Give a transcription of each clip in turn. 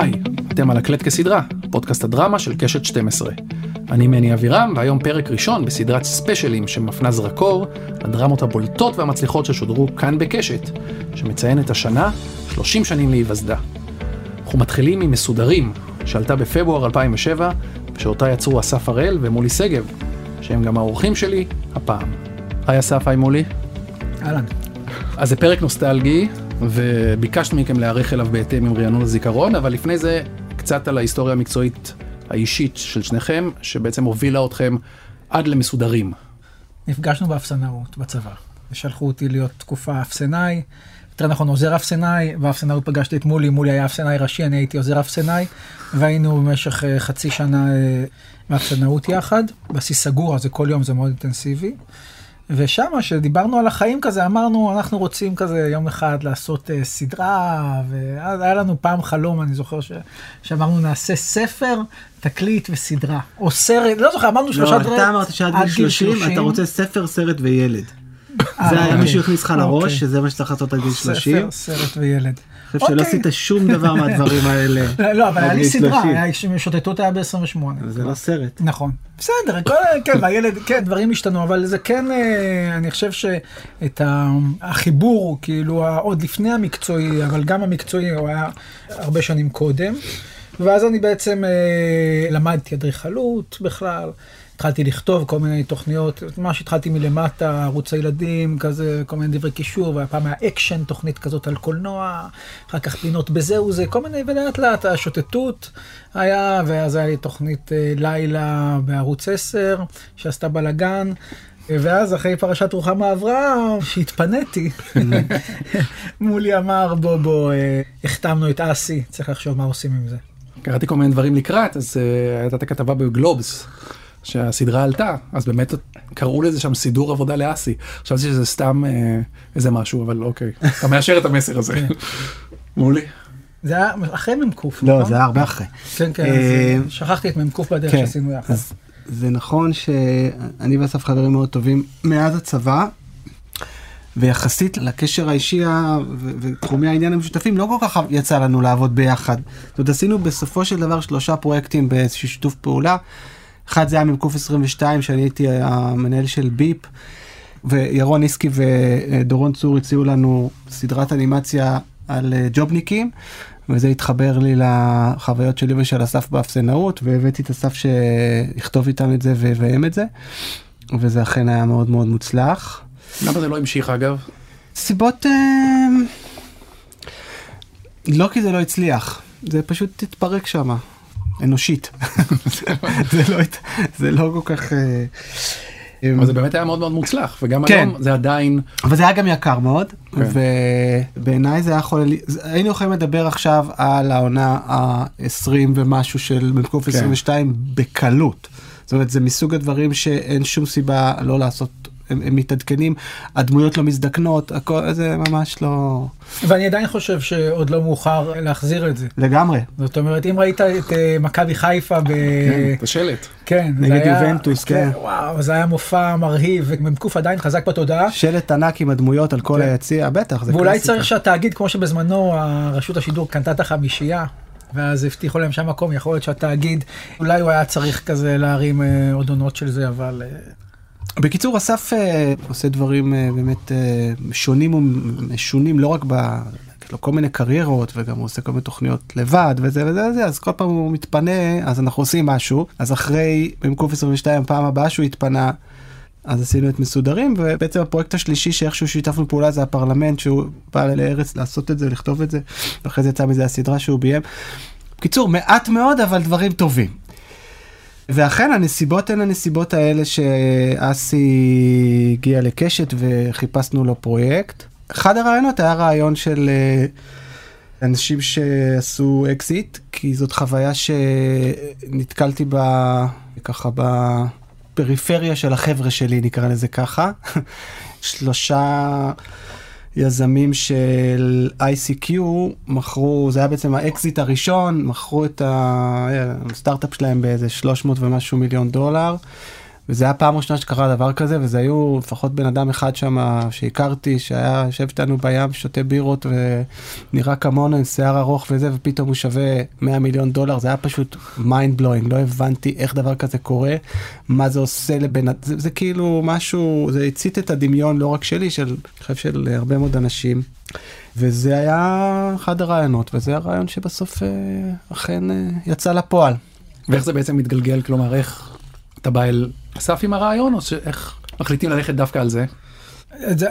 היי, אתם על הקלט כסדרה, פודקאסט הדרמה של קשת 12. אני מני אבירם, והיום פרק ראשון בסדרת ספיישלים שמפנה זרקור לדרמות הבולטות והמצליחות ששודרו כאן בקשת, שמציין את השנה 30 שנים להיווסדה. אנחנו מתחילים עם מסודרים, שעלתה בפברואר 2007, ושאותה יצרו אסף הראל ומולי שגב, שהם גם האורחים שלי הפעם. היי אסף, היי מולי. אהלן. אז זה פרק נוסטלגי, וביקשנו מכם להיערך אליו בהתאם עם רענון הזיכרון, אבל לפני זה קצת על ההיסטוריה המקצועית האישית של שניכם, שבעצם הובילה אתכם עד למסודרים. נפגשנו באפסנאות בצבא, ושלחו אותי להיות תקופה אפסנאי, יותר נכון עוזר אפסנאי, באפסנאות פגשתי את מולי, מולי היה אפסנאי ראשי, אני הייתי עוזר אפסנאי, והיינו במשך אה, חצי שנה אה, באפסנאות יחד, בסיס סגור, אז זה כל יום זה מאוד אינטנסיבי. ושם, כשדיברנו על החיים כזה, אמרנו, אנחנו רוצים כזה יום אחד לעשות uh, סדרה, ואז היה לנו פעם חלום, אני זוכר ש... שאמרנו, נעשה ספר, תקליט וסדרה. או סרט, לא זוכר, אמרנו שלושה דברים. לא, אתה אמרת שעד גיל 30 אתה רוצה ספר, סרט וילד. זה היה אוקיי. מישהו הכניס לך לראש, אוקיי. שזה מה שצריך לעשות עד גיל 30. ספר, סרט וילד. חושב שלא אוקיי. עשית שום דבר מהדברים האלה. לא, אבל היה לי סדרה, שוטטות היה ב-28. זה לא סרט. נכון. בסדר, כן, והילד, כן, דברים השתנו, אבל זה כן, אה, אני חושב שאת החיבור, כאילו, עוד לפני המקצועי, אבל גם המקצועי, הוא היה הרבה שנים קודם. ואז אני בעצם אה, למדתי אדריכלות בכלל. התחלתי לכתוב כל מיני תוכניות, ממש התחלתי מלמטה, ערוץ הילדים, כזה, כל מיני דברי קישור, והפעם היה אקשן, תוכנית כזאת על קולנוע, אחר כך פינות בזהו זה, כל מיני, ולאט לאט השוטטות היה, ואז היה לי תוכנית אה, לילה בערוץ 10, שעשתה בלאגן. ואז אחרי פרשת רוחמה אברהם, שהתפניתי, מולי אמר בוא בוא, אה, החתמנו את אסי, צריך לחשוב מה עושים עם זה. קראתי כל מיני דברים לקראת, אז uh, הייתה את הכתבה בגלובס, שהסדרה עלתה, אז באמת קראו לזה שם סידור עבודה לאסי. חשבתי שזה סתם אה, איזה משהו, אבל אוקיי, אתה מאשר את המסר הזה. כן. מולי. זה היה אחרי מ"ק, לא, זה היה הרבה אחרי. כן, כן, אה, שכחתי את מ"ק בדרך כן, שעשינו יחד. זה נכון שאני ואסף חברים מאוד טובים מאז הצבא, ויחסית לקשר האישי ותחומי העניין המשותפים, לא כל כך יצא לנו לעבוד ביחד. זאת אומרת, עשינו בסופו של דבר שלושה פרויקטים באיזשהו שיתוף פעולה. אחד זה היה מ"ק 22, שאני הייתי המנהל של ביפ, וירון איסקי ודורון צור הציעו לנו סדרת אנימציה על אה, ג'ובניקים, וזה התחבר לי לחוויות שלי ושל אסף באפסנאות, והבאתי את אסף שיכתוב איתם את זה ויביים את זה, וזה אכן היה מאוד מאוד מוצלח. למה זה לא המשיך אגב? סיבות... אה... לא כי זה לא הצליח, זה פשוט התפרק שמה. אנושית. זה, לא, זה לא כל כך... אה, אבל זה באמת היה מאוד מאוד מוצלח וגם כן. היום זה עדיין אבל זה היה גם יקר מאוד כן. ובעיניי זה היה יכול היינו יכולים לדבר עכשיו על העונה ה-20 ומשהו של מ"ק 22 כן. בקלות. זאת אומרת זה מסוג הדברים שאין שום סיבה לא לעשות הם, הם מתעדכנים, הדמויות לא מזדקנות, הכל זה ממש לא... ואני עדיין חושב שעוד לא מאוחר להחזיר את זה. לגמרי. זאת אומרת, אם ראית את uh, מכבי חיפה ב... כן, את השלט. כן. נגד יובנטוס, כן. כן. וואו, זה היה מופע מרהיב, ומ"ק עדיין חזק בתודעה. שלט ענק עם הדמויות על כל כן. היציע, בטח, זה ואולי צריך שהתאגיד, כמו שבזמנו רשות השידור קנתה את החמישייה. ואז הבטיחו להם שם מקום, יכול להיות שהתאגיד, אולי הוא היה צריך כזה להרים אה, עוד עונות של זה, אבל אה, בקיצור, אסף אה, עושה דברים אה, באמת אה, שונים ומשונים, לא רק ב... יש לו כל מיני קריירות וגם הוא עושה כל מיני תוכניות לבד וזה וזה וזה אז כל פעם הוא מתפנה אז אנחנו עושים משהו אז אחרי במקום 22 פעם הבאה שהוא התפנה אז עשינו את מסודרים ובעצם הפרויקט השלישי שאיכשהו שיתפנו פעולה זה הפרלמנט שהוא בא לארץ לעשות את זה לכתוב את זה ואחרי זה יצא מזה הסדרה שהוא ביים. בקיצור מעט מאוד אבל דברים טובים. ואכן הנסיבות הן הנסיבות האלה שאסי הגיע לקשת וחיפשנו לו פרויקט. אחד הרעיונות היה רעיון של אה, אנשים שעשו אקזיט, כי זאת חוויה שנתקלתי בה ככה בפריפריה של החבר'ה שלי, נקרא לזה ככה. שלושה יזמים של ICQ מכרו, זה היה בעצם האקזיט הראשון, מכרו את הסטארט-אפ שלהם באיזה 300 ומשהו מיליון דולר, וזה היה פעם ראשונה שקרה דבר כזה, וזה היו לפחות בן אדם אחד שם שהכרתי, שהיה יושב איתנו בים, שותה בירות ונראה כמונו עם שיער ארוך וזה, ופתאום הוא שווה 100 מיליון דולר, זה היה פשוט mind blowing, לא הבנתי איך דבר כזה קורה, מה זה עושה לבן אדם, זה, זה כאילו משהו, זה הצית את הדמיון לא רק שלי, של, אני חושב של הרבה מאוד אנשים. וזה היה אחד הרעיונות, וזה הרעיון שבסוף אה, אכן אה, יצא לפועל. ואיך זה בעצם מתגלגל, כלומר איך אתה בא אל אסף עם הרעיון, או שאיך מחליטים ללכת דווקא על זה? זה,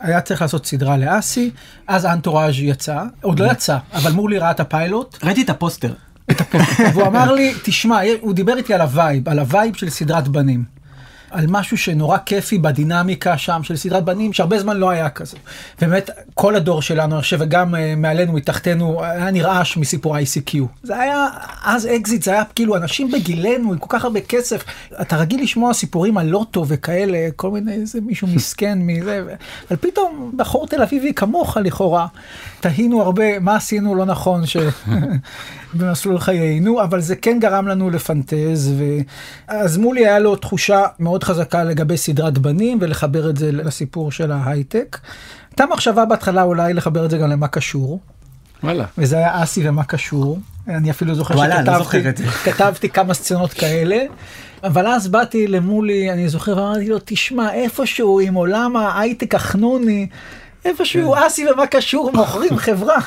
היה צריך לעשות סדרה לאסי, אז האנטוראז' יצא, עוד לא יצא, אבל מורלי ראה את הפיילוט, ראיתי את הפוסטר. והוא אמר לי, תשמע, הוא דיבר איתי על הווייב, על הווייב של סדרת בנים. על משהו שנורא כיפי בדינמיקה שם של סדרת בנים, שהרבה זמן לא היה כזה. באמת, כל הדור שלנו, אני חושב, וגם אה, מעלינו, מתחתנו, היה נרעש מסיפור ICQ. זה היה, אז אקזיט, זה היה כאילו אנשים בגילנו, עם כל כך הרבה כסף. אתה רגיל לשמוע סיפורים על לוטו וכאלה, כל מיני, איזה מישהו מסכן מזה. אבל פתאום בחור תל אביבי כמוך לכאורה, תהינו הרבה, מה עשינו לא נכון ש... במסלול חיינו, אבל זה כן גרם לנו לפנטז, ואז מולי היה לו תחושה מאוד חזקה לגבי סדרת בנים ולחבר את זה לסיפור של ההייטק. הייתה מחשבה בהתחלה אולי לחבר את זה גם למה קשור. וואלה. וזה היה אסי ומה קשור. אני אפילו זוכר וואלה, לא שכתבתי זוכר את זה. כתבתי כמה סצנות כאלה. אבל אז באתי למולי, אני זוכר, ואמרתי לו, תשמע, איפשהו עם עולם ההייטק החנוני, איפשהו אסי ומה קשור מוכרים חברה.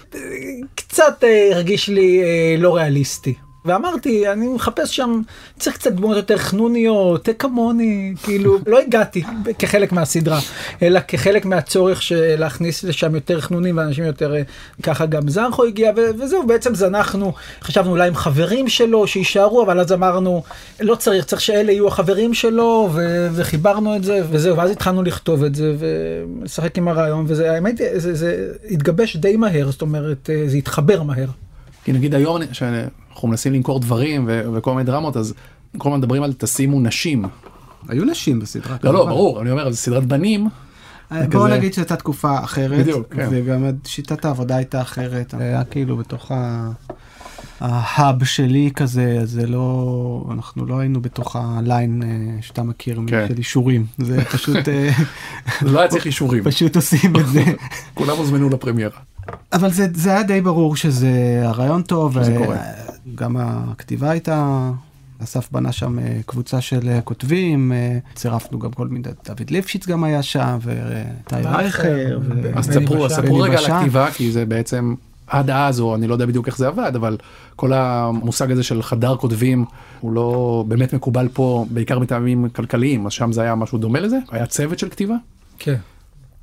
קצת אה, הרגיש לי אה, לא ריאליסטי. ואמרתי, אני מחפש שם, צריך קצת דמויות יותר חנוניות, כמוני, כאילו, לא הגעתי כחלק מהסדרה, אלא כחלק מהצורך של להכניס לשם יותר חנונים ואנשים יותר, אה, ככה גם זרחו הגיע, ו- וזהו, בעצם זנחנו, חשבנו אולי עם חברים שלו שיישארו, אבל אז אמרנו, לא צריך, צריך שאלה יהיו החברים שלו, ו- וחיברנו את זה, וזהו, ואז התחלנו לכתוב את זה, ולשחק עם הרעיון, וזה, האמת, זה, זה התגבש די מהר, זאת אומרת, אה, זה התחבר מהר. כי נגיד היום אני- שאנחנו מנסים למכור דברים ו- וכל מיני דרמות, אז כל הזמן מדברים על תשימו נשים. היו נשים בסדרה. לא, לא. ברור, אני אומר, זו סדרת בנים, אה, בוא כזה- נגיד שהייתה תקופה אחרת, בדיוק, כן. וגם שיטת העבודה הייתה אחרת, היה כאילו בתוך ה... ההאב שלי כזה, זה לא, אנחנו לא היינו בתוך הליין אה, שאתה מכיר כן. של אישורים, זה פשוט, אה, לא היה צריך אישורים, פשוט עושים את זה. כולם הוזמנו לפרמיירה. אבל זה, זה היה די ברור שזה הרעיון טוב, שזה ו- קורה. גם הכתיבה הייתה, אסף בנה שם אה, קבוצה של אה, כותבים, אה, צירפנו גם כל מיני, דוד ליפשיץ גם היה שם, ואיתי רייכר, אז. ספרו רגע על. הכתיבה, כי זה בעצם עד אז, או אני לא יודע בדיוק איך זה עבד, אבל כל המושג הזה של חדר כותבים הוא לא באמת מקובל פה, בעיקר מטעמים כלכליים, אז שם זה היה משהו דומה לזה? היה צוות של כתיבה? כן.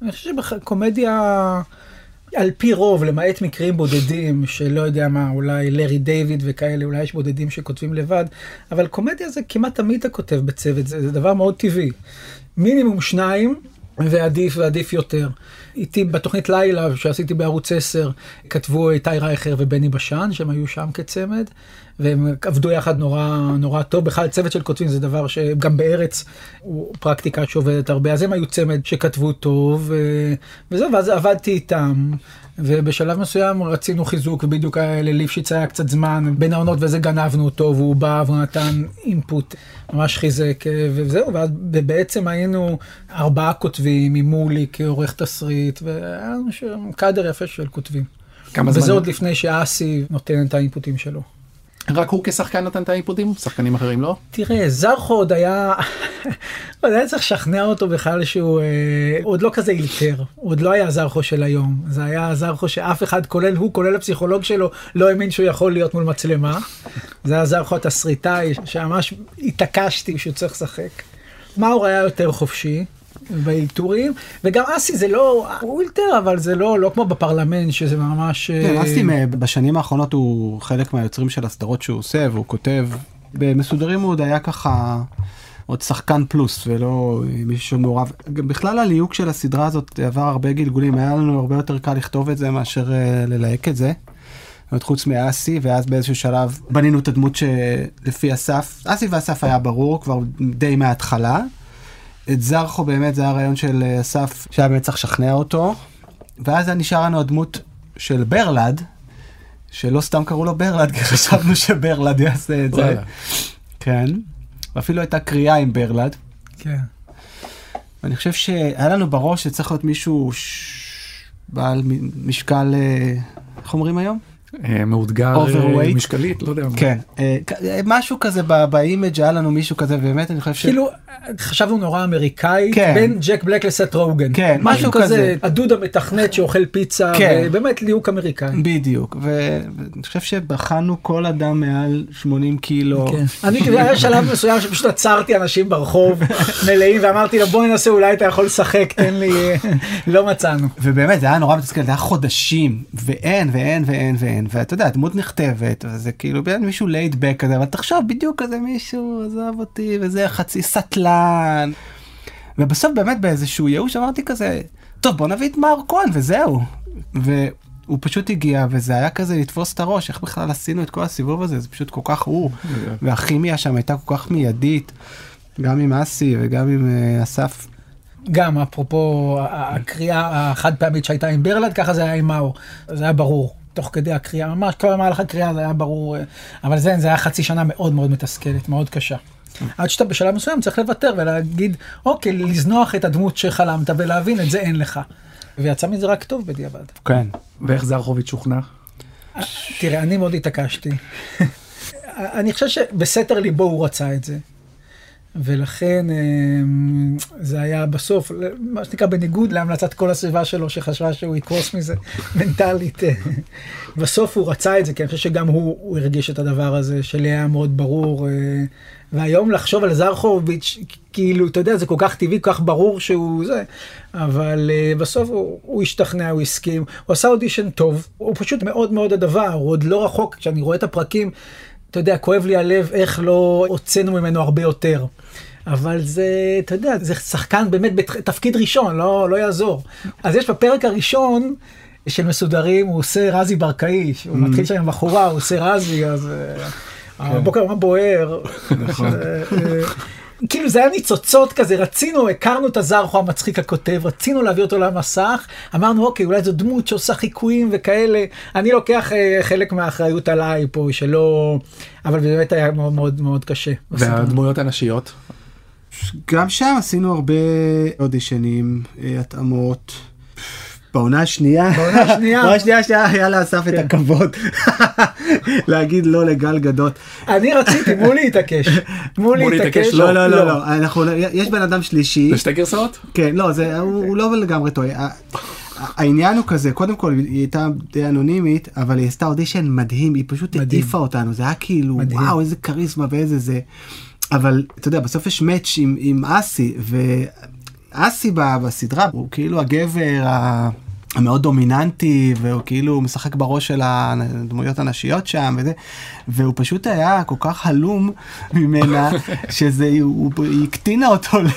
אני חושב שבקומדיה, על פי רוב, למעט מקרים בודדים, שלא יודע מה, אולי לארי דיוויד וכאלה, אולי יש בודדים שכותבים לבד, אבל קומדיה זה כמעט תמיד אתה כותב בצוות, זה, זה דבר מאוד טבעי. מינימום שניים, ועדיף ועדיף יותר. איתי בתוכנית לילה שעשיתי בערוץ 10, כתבו איתי רייכר ובני בשן, שהם היו שם כצמד, והם עבדו יחד נורא נורא טוב. בכלל צוות של כותבים זה דבר שגם בארץ הוא פרקטיקה שעובדת הרבה, אז הם היו צמד שכתבו טוב, ו- וזהו, ואז עבדתי איתם. ובשלב מסוים רצינו חיזוק ובדיוק לליפשיץ היה קצת זמן בין העונות וזה גנבנו אותו והוא בא והוא נתן אינפוט ממש חיזק אה, וזהו ואז בעצם היינו ארבעה כותבים עם מולי כעורך תסריט והיה לנו שם קאדר יפה של כותבים. כמה וזה זמן? עוד לפני שאסי נותן את האינפוטים שלו. רק הוא כשחקן נתן את האינפוטים? שחקנים אחרים לא? תראה, זרחו עוד היה, עוד היה צריך לשכנע אותו בכלל שהוא אה, עוד לא כזה אילתר, הוא עוד לא היה זרחו של היום, זה היה זרחו שאף אחד, כולל הוא, כולל הפסיכולוג שלו, לא האמין שהוא יכול להיות מול מצלמה. זה היה זרחו התסריטאי, שממש התעקשתי שהוא צריך לשחק. מאור היה יותר חופשי. באילתורים וגם אסי זה לא הוא אילתר אבל זה לא לא כמו בפרלמנט שזה ממש כן, אה, אסי בשנים האחרונות הוא חלק מהיוצרים של הסדרות שהוא עושה והוא כותב. במסודרים הוא עוד היה ככה עוד שחקן פלוס ולא מישהו שמעורב. גם בכלל הליהוק של הסדרה הזאת עבר הרבה גלגולים, היה לנו הרבה יותר קל לכתוב את זה מאשר אה, ללהק את זה. עוד חוץ מאסי ואז באיזשהו שלב בנינו את הדמות שלפי אסף, אסי ואסף היה ברור כבר די מההתחלה. את זרחו באמת זה היה רעיון של אה, אסף שהיה באמת צריך לשכנע אותו. ואז נשאר לנו הדמות של ברלד, שלא סתם קראו לו ברלד, כי חשבנו שברלד יעשה את זה. כן. ואפילו הייתה קריאה עם ברלד. כן. ואני חושב שהיה לנו בראש שצריך להיות מישהו ש... בעל משקל, אה, איך אומרים היום? אה, מאותגר אה, Overweight. משקלית, לא יודע. מה. כן. כ- אה, משהו כזה ב image היה לנו מישהו כזה, באמת אני חושב ש... כאילו חשבנו נורא אמריקאי כן. בין ג'ק בלק לסט רוגן כן, משהו כזה כזה. הדוד המתכנת שאוכל פיצה כן. ובאמת ליהוק אמריקאי. בדיוק, ואני חושב שבחנו כל אדם מעל 80 קילו. כן. אני כאילו היה שלב מסוים שפשוט עצרתי אנשים ברחוב מלאים ואמרתי לו בוא ננסה אולי אתה יכול לשחק תן לי לא מצאנו. ובאמת זה היה נורא מתסכל, זה היה חודשים, ואין ואין ואין ואין, ואתה יודע, הדמות נכתבת, וזה כאילו באמת מישהו לייד בק כזה, אבל תחשוב בדיוק כזה מישהו עזב אותי, וזה חצי סטלן. ובסוף באמת באיזשהו ייאוש אמרתי כזה, טוב בוא נביא את מר כהן וזהו. והוא פשוט הגיע, וזה היה כזה לתפוס את הראש, איך בכלל עשינו את כל הסיבוב הזה, זה פשוט כל כך הוא, והכימיה שם הייתה כל כך מיידית, גם עם אסי וגם עם אה, אסף. גם אפרופו הקריאה החד פעמית שהייתה עם ברלד ככה זה היה עם מאו זה היה ברור תוך כדי הקריאה ממש כבר במהלך הקריאה זה היה ברור אה, אבל זה זה היה חצי שנה מאוד מאוד מתסכלת מאוד קשה. עד שאתה בשלב מסוים צריך לוותר ולהגיד אוקיי לזנוח את הדמות שחלמת ולהבין את זה אין לך. ויצא מזה רק טוב בדיעבד. כן. ואיך זרחוביץ' שוכנע? תראה אני מאוד התעקשתי. אני חושב שבסתר ליבו הוא רצה את זה. ולכן אמ, זה היה בסוף, מה שנקרא בניגוד להמלצת כל הסביבה שלו שחשבה שהוא יקרוס מזה מנטלית. אה, בסוף הוא רצה את זה, כי אני חושב שגם הוא, הוא הרגיש את הדבר הזה, שלי היה מאוד ברור. אה, והיום לחשוב על זרחוביץ', כאילו, אתה יודע, זה כל כך טבעי, כל כך ברור שהוא זה, אבל אה, בסוף הוא, הוא השתכנע, הוא הסכים, הוא עשה אודישן טוב, הוא פשוט מאוד מאוד הדבר, הוא עוד לא רחוק, כשאני רואה את הפרקים, אתה יודע, כואב לי הלב איך לא הוצאנו ממנו הרבה יותר. אבל זה, אתה יודע, זה שחקן באמת בתפקיד ראשון, לא, לא יעזור. אז יש בפרק הראשון של מסודרים, הוא עושה רזי ברקאי, הוא מתחיל שם עם בחורה, הוא עושה רזי, אז אה, הבוקר מה בוער. כאילו זה היה ניצוצות כזה, רצינו, הכרנו את הזרחו המצחיק הכותב, רצינו להביא אותו למסך, אמרנו אוקיי, אולי זו דמות שעושה חיקויים וכאלה, אני לוקח אה, חלק מהאחריות עליי פה, שלא, אבל באמת היה מאוד מאוד מאוד קשה. והדמויות הנשיות? גם שם עשינו הרבה אודישנים, אה, התאמות. בעונה השנייה, בעונה השנייה. בעונה השנייה שהיה היה לאסף את כן. הכבוד להגיד לא לגל גדות. אני רציתי, מולי התעקש, מולי התעקש, לא לא לא לא, אנחנו יש בן אדם שלישי, זה שתי גרסאות? כן לא זה הוא לא לגמרי טועה. העניין הוא כזה קודם כל היא הייתה די אנונימית אבל היא עשתה אודישן מדהים היא פשוט. העיפה אותנו זה היה כאילו. וואו איזה כריזמה ואיזה זה. אבל אתה יודע בסוף יש מאץ' עם, עם אסי בסדרה הוא כאילו הגבר ה... המאוד דומיננטי והוא כאילו משחק בראש של הדמויות הנשיות שם וזה והוא פשוט היה כל כך הלום ממנה שזה הוא, היא הקטינה אותו ל...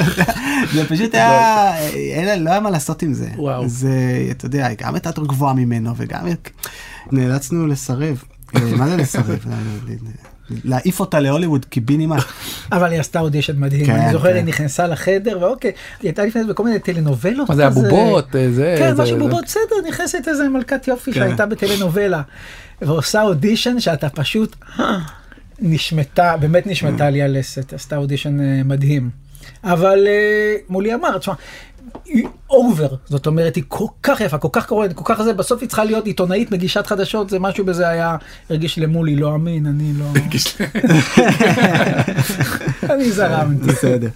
זה פשוט היה אין לא היה מה לעשות עם זה. וואו. זה אתה יודע גם הייתה יותר גבוהה ממנו וגם נאלצנו לסרב. אה, מה זה לסרב להעיף אותה להוליווד קיבינימט. אבל היא עשתה אודישן מדהים, כן, אני זוכר כן. היא נכנסה לחדר ואוקיי, היא הייתה לפני זה בכל מיני טלנובלות. מה זה. הבובות? אה, זה... כן, משהו בובות, בסדר, נכנסת איזה מלכת יופי כן. שהייתה בטלנובלה. ועושה אודישן שאתה פשוט נשמטה, באמת נשמטה לי הלסת, עשתה אודישן אה, מדהים. אבל אה, מולי אמר, תשמע, היא over, זאת אומרת היא כל כך יפה, כל כך קורנת, כל כך זה, בסוף היא צריכה להיות עיתונאית מגישת חדשות, זה משהו בזה היה, הרגיש למולי, לא אמין, אני לא... אני זרמתי. בסדר.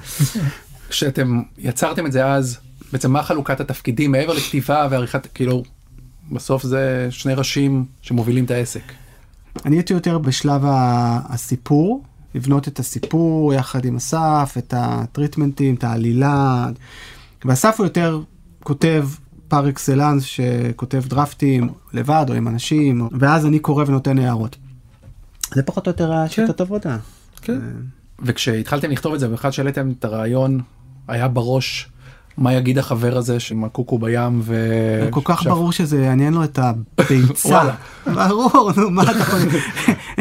כשאתם יצרתם את זה אז, בעצם מה חלוקת התפקידים מעבר לכתיבה ועריכת, כאילו, בסוף זה שני ראשים שמובילים את העסק. אני הייתי יותר בשלב הסיפור, לבנות את הסיפור יחד עם אסף, את הטריטמנטים, את העלילה. ואסף הוא יותר כותב פר אקסלנס שכותב דרפטים לבד או עם אנשים, ואז אני קורא ונותן הערות. זה פחות או יותר השיטת עבודה. כן. וכשהתחלתם לכתוב את זה ואחד שהעליתם את הרעיון, היה בראש מה יגיד החבר הזה עם הקוקו בים ו... כל כך עכשיו- ברור שזה יעניין לו את הביצה. ברור, נו מה אתה יכול...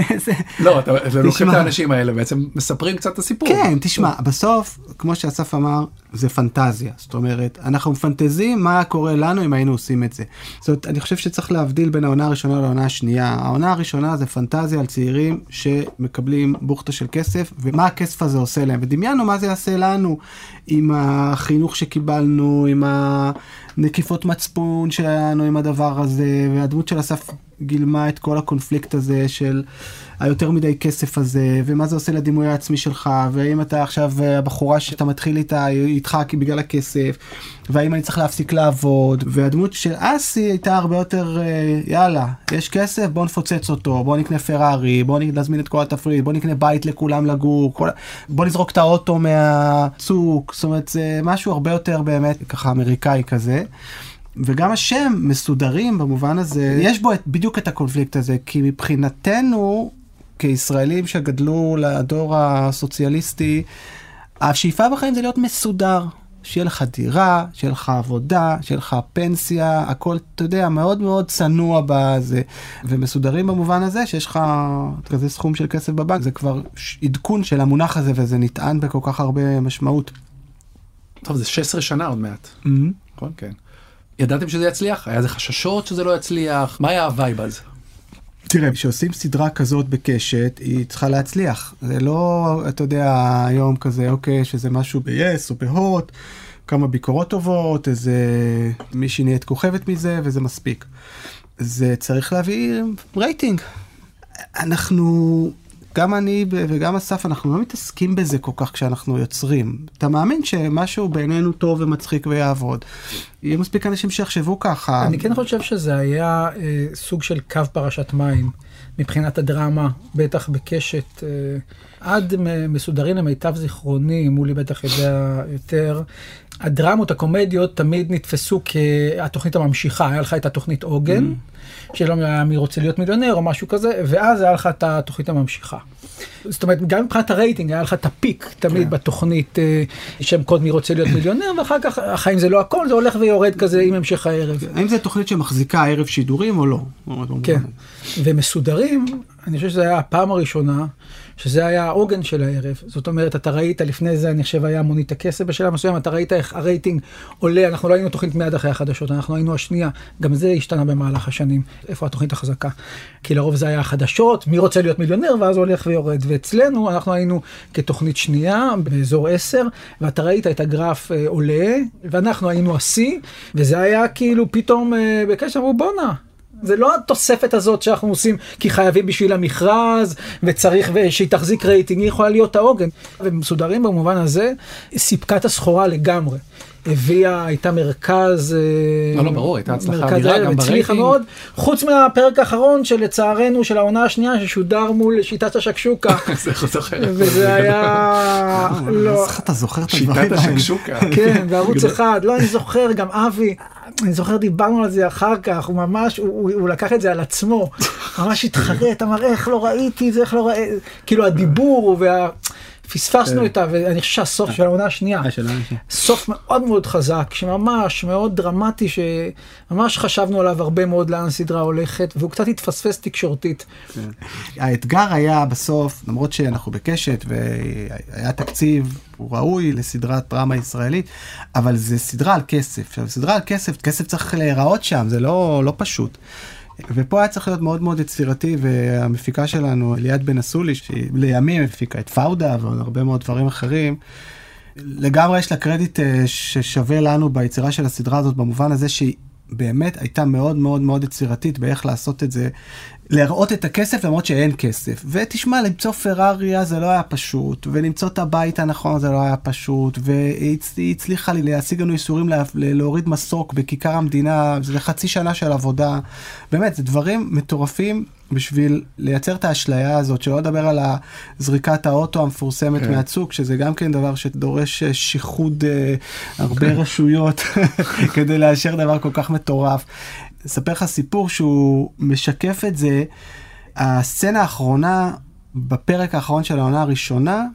איזה- לא, אתה- לוקחים את. האנשים האלה בעצם מספרים קצת את הסיפור. כן, תשמע, בסוף, כמו שאסף אמר, זה פנטזיה. זאת אומרת, אנחנו מפנטזים מה קורה לנו אם היינו עושים את זה. זאת אומרת, אני חושב שצריך להבדיל בין העונה הראשונה לעונה השנייה. העונה הראשונה זה פנטזיה על צעירים שמקבלים בוכטה של כסף, ומה הכסף הזה עושה להם. ודמיינו מה זה יעשה לנו עם החינוך שקיבלנו, עם הנקיפות מצפון שלנו, עם הדבר הזה, והדמות של אסף גילמה את כל הקונפליקט הזה של היותר מדי כסף הזה, ומה זה עושה לדימוי העצמי שלך, והאם אתה עכשיו הבחורה שאתה מתחיל איתה, איתך בגלל הכסף, והאם אני צריך להפסיק לעבוד, והדמות של אסי הייתה הרבה יותר אה, יאללה, יש כסף, בוא נפוצץ אותו, בוא נקנה פרארי, בוא נזמין את כל התפריט, בוא נקנה בית לכולם לגור, כל... בוא נזרוק את האוטו מהצוק, זאת אומרת זה משהו הרבה יותר באמת ככה אמריקאי כזה. וגם השם מסודרים במובן הזה, יש בו את, בדיוק את הקונפליקט הזה, כי מבחינתנו, כישראלים שגדלו לדור הסוציאליסטי, השאיפה בחיים זה להיות מסודר. שיהיה לך דירה, שיהיה לך עבודה, שיהיה לך פנסיה, הכל, אתה יודע, מאוד מאוד צנוע בזה. ומסודרים במובן הזה שיש לך כזה סכום של כסף בבנק, זה כבר עדכון של המונח הזה, וזה נטען בכל כך הרבה משמעות. טוב, זה 16 שנה עוד מעט. Mm-hmm. נכון, כן. ידעתם שזה יצליח? היה איזה חששות שזה לא יצליח? מה היה ה vibe אז? תראה, כשעושים סדרה כזאת בקשת, היא צריכה להצליח. זה לא, אתה יודע, היום כזה, אוקיי, שזה משהו ב-yes או בהוט, כמה ביקורות טובות, איזה מישהי נהיית כוכבת מזה, וזה מספיק. זה צריך להביא רייטינג. אנחנו גם אני וגם אסף, אנחנו לא מתעסקים בזה כל כך כשאנחנו יוצרים. אתה מאמין שמשהו בעינינו טוב ומצחיק ויעבוד. יהיו מספיק אנשים שיחשבו ככה. אני כן חושב שזה היה אה, סוג של קו פרשת מים מבחינת הדרמה, בטח בקשת. אה, עד מסודרים למיטב זיכרוני, מולי בטח יודע יותר, הדרמות, הקומדיות, תמיד נתפסו כהתוכנית הממשיכה. היה לך את התוכנית עוגן. Mm-hmm. שלא היה מי רוצה להיות מיליונר או משהו כזה, ואז היה לך את התוכנית הממשיכה. זאת אומרת, גם מבחינת הרייטינג היה לך את הפיק תמיד כן. בתוכנית אה, שם קוד מי רוצה להיות מיליונר, ואחר כך החיים זה לא הכל, זה הולך ויורד כזה עם המשך הערב. האם זו תוכנית שמחזיקה ערב שידורים או לא? כן, ומסודרים, אני חושב שזו הייתה הפעם הראשונה. שזה היה העוגן של הערב. זאת אומרת, אתה ראית לפני זה, אני חושב, היה מונית הכסף בשלב מסוים, אתה ראית איך הרייטינג עולה, אנחנו לא היינו תוכנית מיד אחרי החדשות, אנחנו היינו השנייה, גם זה השתנה במהלך השנים, איפה התוכנית החזקה. כי לרוב זה היה החדשות, מי רוצה להיות מיליונר, ואז הולך ויורד. ואצלנו, אנחנו היינו כתוכנית שנייה, באזור 10, ואתה ראית את הגרף אה, עולה, ואנחנו היינו השיא, וזה היה כאילו פתאום אה, בקשר, אמרו בואנה. זה לא התוספת הזאת שאנחנו עושים כי חייבים בשביל המכרז וצריך שהיא תחזיק רייטינג, היא יכולה להיות העוגן. ומסודרים במובן הזה, סיפקה את הסחורה לגמרי. הביאה, הייתה מרכז... אה, לא, לא, ברור, הייתה הצלחה אדירה גם ברייטינג. מאוד, חוץ מהפרק האחרון שלצערנו, של העונה השנייה, ששודר מול שיטת השקשוקה. וזה היה... לא. אתה זוכר את הדברים האלה. שיטת השקשוקה. כן, בערוץ אחד. לא, אני זוכר, גם אבי, אני זוכר דיברנו על זה אחר כך, הוא ממש, הוא, הוא לקח את זה על עצמו, ממש התחרט, אמר איך לא ראיתי זה, איך לא ראיתי, כאילו הדיבור וה... פספסנו כן. אותה, ואני חושב שהסוף של העונה השנייה, אה, סוף מאוד מאוד חזק, שממש מאוד דרמטי, שממש חשבנו עליו הרבה מאוד לאן הסדרה הולכת, והוא קצת התפספס תקשורתית. כן. האתגר היה בסוף, למרות שאנחנו בקשת והיה תקציב, הוא ראוי לסדרת דרמה ישראלית, אבל זה סדרה על כסף. עכשיו, סדרה על כסף, כסף צריך להיראות שם, זה לא, לא פשוט. ופה היה צריך להיות מאוד מאוד יצירתי, והמפיקה שלנו, ליאת בן אסולי, שהיא לימים הפיקה את פאודה ועוד הרבה מאוד דברים אחרים, לגמרי יש לה קרדיט אה, ששווה לנו ביצירה של הסדרה הזאת, במובן הזה שהיא באמת הייתה מאוד מאוד מאוד יצירתית באיך לעשות את זה להראות את הכסף למרות שאין כסף. ותשמע, למצוא פראריה זה לא היה פשוט, ולמצוא את הבית הנכון זה לא היה פשוט, והיא הצליחה לי להשיג לנו איסורים לה, להוריד מסוק בכיכר המדינה, זה חצי שנה של עבודה. באמת, זה דברים מטורפים בשביל לייצר את האשליה הזאת, שלא לדבר על זריקת האוטו המפורסמת כן. מהצוק, שזה גם כן דבר שדורש אה, שיחוד אה, הרבה רשויות כדי לאשר דבר כל כך מטורף. אספר לך סיפור שהוא משקף את זה. הסצנה האחרונה בפרק האחרון של העונה הראשונה,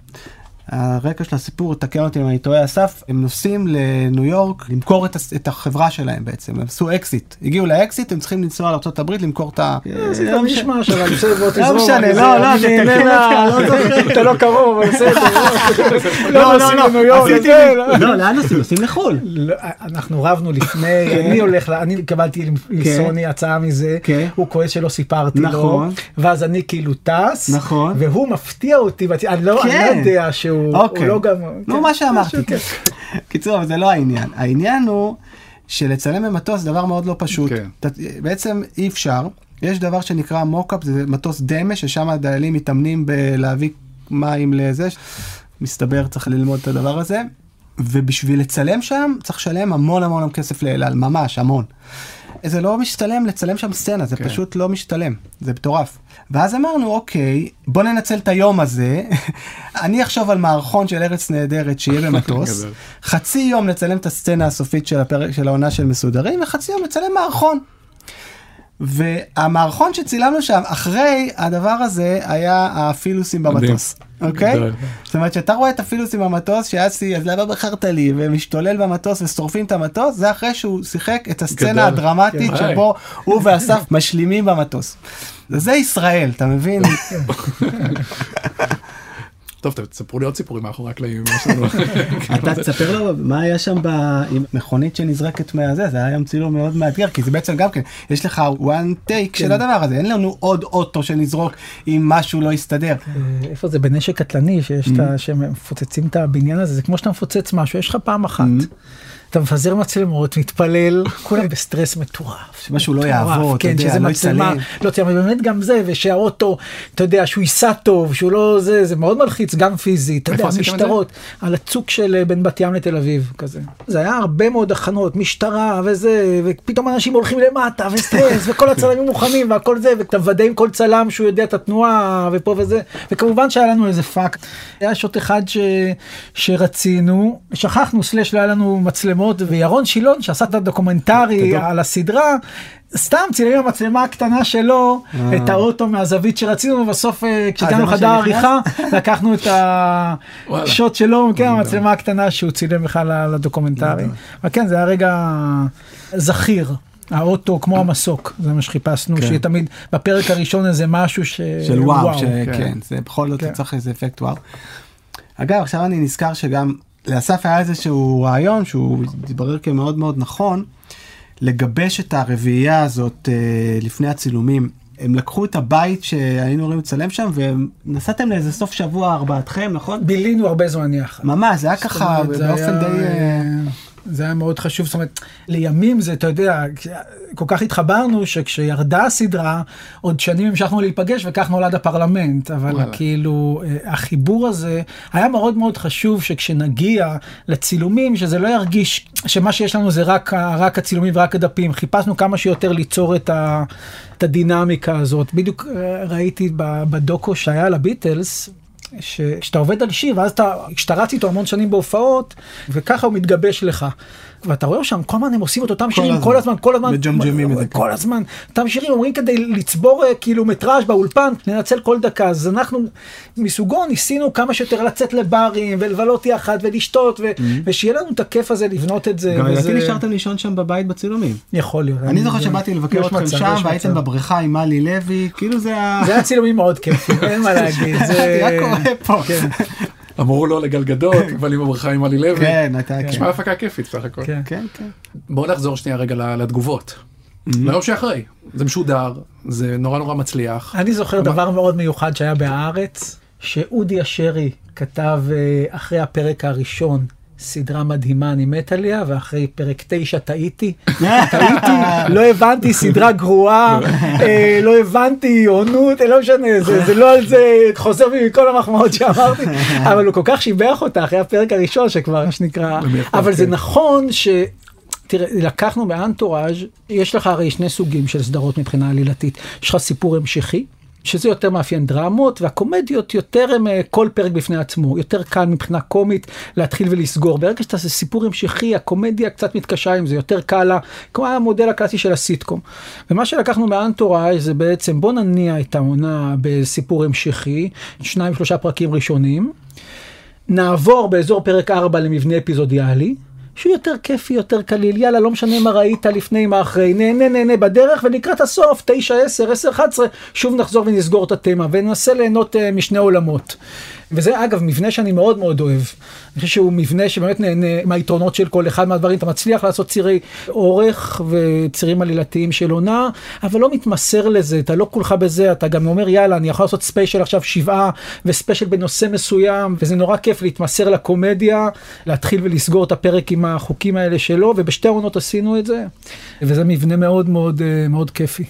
הרקע של הסיפור, תקן אותי אם אני טועה אסף, הם נוסעים לניו יורק למכור את, את החברה שלהם בעצם, הם עשו אקזיט, הגיעו לאקזיט, הם צריכים לנסוע לארה"ב למכור את ה... עשית לא משנה. מישמש, אבל בסדר, בוא לא תזרום. משנה, אני- לא, לא, אני זה תקן לא אתה לא קרוב, אבל בסדר. לא, לא, נוסעים לא, לניו יורק, עשיתי- זה, לא. לא, לאן נוסעים? נוסעים לחו"ל. לא, אנחנו רבנו לפני, אני הולך, אני קיבלתי מסוני הצעה מזה, כן. הוא כועס שלא סיפרתי לו, נכון. ואז אני כאילו טס, נכון. והוא מפתיע אותי, ואני אני לא כן. לא יודע שהוא אוקיי. הוא לא גם, נו, כן, מה שאמרתי. כן. קיצור, אבל זה לא העניין. העניין הוא שלצלם במטוס זה דבר מאוד לא פשוט. כן. בעצם אי אפשר. יש דבר שנקרא מוקאפ, זה מטוס דמה, ששם הדיילים מתאמנים בלהביא מים לזה. מסתבר צריך ללמוד את הדבר הזה. ובשביל לצלם שם צריך לשלם המון המון כסף לאל על, ממש המון. זה לא משתלם לצלם שם סצנה, זה כן. פשוט לא משתלם, זה מטורף. ואז אמרנו, אוקיי, בוא ננצל את היום הזה, אני אחשוב על מערכון של ארץ נהדרת שיהיה במטוס. חצי יום נצלם את הסצנה הסופית של הפרק של העונה של מסודרים, וחצי יום נצלם מערכון. והמערכון שצילמנו שם אחרי הדבר הזה היה הפילוסים במטוס, אוקיי? זאת אומרת שאתה רואה את הפילוסים במטוס שאסי אז למה בחרת לי ומשתולל במטוס ושורפים את המטוס זה אחרי שהוא שיחק את הסצנה. הדרמטית כן. שבו הוא ואסף משלימים במטוס. זה ישראל אתה מבין? טוב, תספרו לי עוד סיפורים מאחורי הקלעים. אתה תספר לו מה היה שם במכונית שנזרקת מהזה זה היה יום צילום מאוד מאתגר כי זה בעצם גם כן יש לך one take של הדבר הזה אין לנו עוד אוטו שנזרוק אם משהו לא יסתדר. אה, איפה זה בנשק קטלני שיש את ה... שמפוצצים את הבניין הזה זה כמו שאתה מפוצץ משהו יש לך פעם אחת. אתה מפזר מצלמות מתפלל כולם בסטרס מטורף. שמשהו לא מטורף, יעבוד, אתה כן, יודע, לא מצלמה, יצלם. לא אבל באמת גם זה ושהאוטו אתה יודע שהוא ייסע טוב שהוא לא זה זה מאוד מלחיץ גם פיזית אתה יודע? משטרות על הצוק של אה, בין בת ים לתל אביב כזה זה היה הרבה מאוד הכנות משטרה וזה ופתאום אנשים הולכים למטה וסטרס וכל הצלמים מוכנים והכל זה ואתה מוודא עם כל צלם שהוא יודע את התנועה ופה וזה וכמובן שהיה לנו איזה פאק היה שוט אחד ש... שרצינו שכחנו slash לא היה לנו מצלמות וירון שילון שעשה את הדוקומנטרי. על הסדרה. סתם צילם עם המצלמה הקטנה שלו את האוטו מהזווית שרצינו ובסוף אה, כשהגענו זה מה לחדר? העריכה לקחנו את. השוט שלו כן המצלמה הקטנה שהוא צילם בכלל לדוקומנטרי. אבל כן זה היה רגע זכיר. האוטו כמו המסוק זה מה שחיפשנו כן. שיהיה תמיד בפרק הראשון איזה משהו ש... של וואו, כן. שכן, זה בכל זאת כן. צריך איזה אפקט וואו. אגב, עכשיו אני נזכר שגם לאסף היה איזשהו רעיון שהוא התברר כמאוד מאוד נכון, לגבש את הרביעייה הזאת אה, לפני הצילומים. הם לקחו את הבית שהיינו אמורים לצלם שם ונסעתם לאיזה סוף שבוע ארבעתכם, נכון? בילינו הרבה זמן יחד. ממש, זה היה ככה באופן היה, די... אה, אה, זה היה מאוד חשוב, זאת אומרת, לימים זה, אתה יודע, כל כך התחברנו שכשירדה הסדרה, עוד שנים המשכנו להיפגש וכך נולד הפרלמנט, אבל וואלה. כאילו, אה, החיבור הזה היה מאוד מאוד חשוב שכשנגיע לצילומים, שזה לא ירגיש שמה שיש לנו זה רק, רק הצילומים ורק הדפים, חיפשנו כמה שיותר ליצור את, ה, את הדינמיקה הזאת. בדיוק אה, ראיתי בדוקו שהיה על הביטלס, שכשאתה עובד על שיר ואז אתה, כשאתה רץ איתו המון שנים בהופעות וככה הוא מתגבש לך. ואתה רואה שם כל הזמן הם עושים את אותם שירים הזמן. כל הזמן כל הזמן מג'מג'מים את זה, כל הזמן אותם שירים אומרים כדי לצבור אה, כאילו מטראז' באולפן לנצל כל דקה אז אנחנו מסוגו ניסינו כמה שיותר לצאת לברים ולבלות יחד ולשתות ו- ושיהיה לנו את הכיף הזה לבנות את זה. גם וזה- לדעתי נשארתם לישון שם בבית בצילומים. יכול להיות. אני זוכר שבאתי לבקר אתכם מצב, שם והייתם. בבריכה עם מלי לוי, כאילו זה היה צילומים מאוד כיפים אין מה להגיד. זה- קורה פה. כן, אמרו לו לגלגדות, אבל עם הברכה עם עלי לוי. כן, הייתה... נשמע הפקה כיפית סך הכל. כן. כן, כן. בואו נחזור שנייה רגע לתגובות. ליום שאחרי, זה משודר, זה נורא נורא מצליח. אני זוכר דבר מאוד מיוחד שהיה בהארץ, שאודי אשרי כתב אה, אחרי הפרק הראשון סדרה מדהימה, אני מת עליה, ואחרי פרק תשע טעיתי. טעיתי, לא הבנתי, סדרה גרועה, אה, לא הבנתי, עונות, לא משנה, זה, זה לא על זה, חוזר בי מכל המחמאות שאמרתי, אבל הוא כל כך שיבח אותה אחרי הפרק הראשון, שכבר, מה שנקרא, באמת, אבל זה כן. נכון ש... תראה, לקחנו באנטוראז', יש לך הרי שני סוגים של סדרות מבחינה עלילתית. יש לך סיפור המשכי, שזה יותר מאפיין דרמות, והקומדיות יותר הם אה, כל פרק בפני עצמו. יותר קל מבחינה קומית להתחיל ולסגור. ברגע שאתה עושה סיפור המשכי, הקומדיה קצת מתקשה עם זה, יותר קל לה, כמו המודל הקלאסי של הסיטקום. ומה שלקחנו מאנטוראז' זה בעצם, בוא נניע את העונה בסיפור המשכי, שניים שלושה פרקים ראשונים. נעבור באזור פרק 4 למבנה אפיזודיאלי, שהוא יותר כיפי, יותר קליל, יאללה, לא משנה מה ראית לפני, מה אחרי, נהנה, נהנה בדרך, ולקראת הסוף, 9, 10, 10, 11, שוב נחזור ונסגור את התמה, וננסה ליהנות uh, משני עולמות. וזה אגב מבנה שאני מאוד מאוד אוהב. אני חושב שהוא מבנה שבאמת נהנה מהיתרונות של כל אחד מהדברים. אתה מצליח לעשות צירי אורך וצירים עלילתיים של עונה, אבל לא מתמסר לזה, אתה לא כולך בזה, אתה גם אומר יאללה, אני יכול לעשות ספיישל עכשיו שבעה וספיישל בנושא מסוים, וזה נורא כיף להתמסר לקומדיה, להתחיל ולסגור את הפרק עם החוקים האלה שלו, ובשתי עונות עשינו את זה, וזה מבנה מאוד מאוד מאוד כיפי.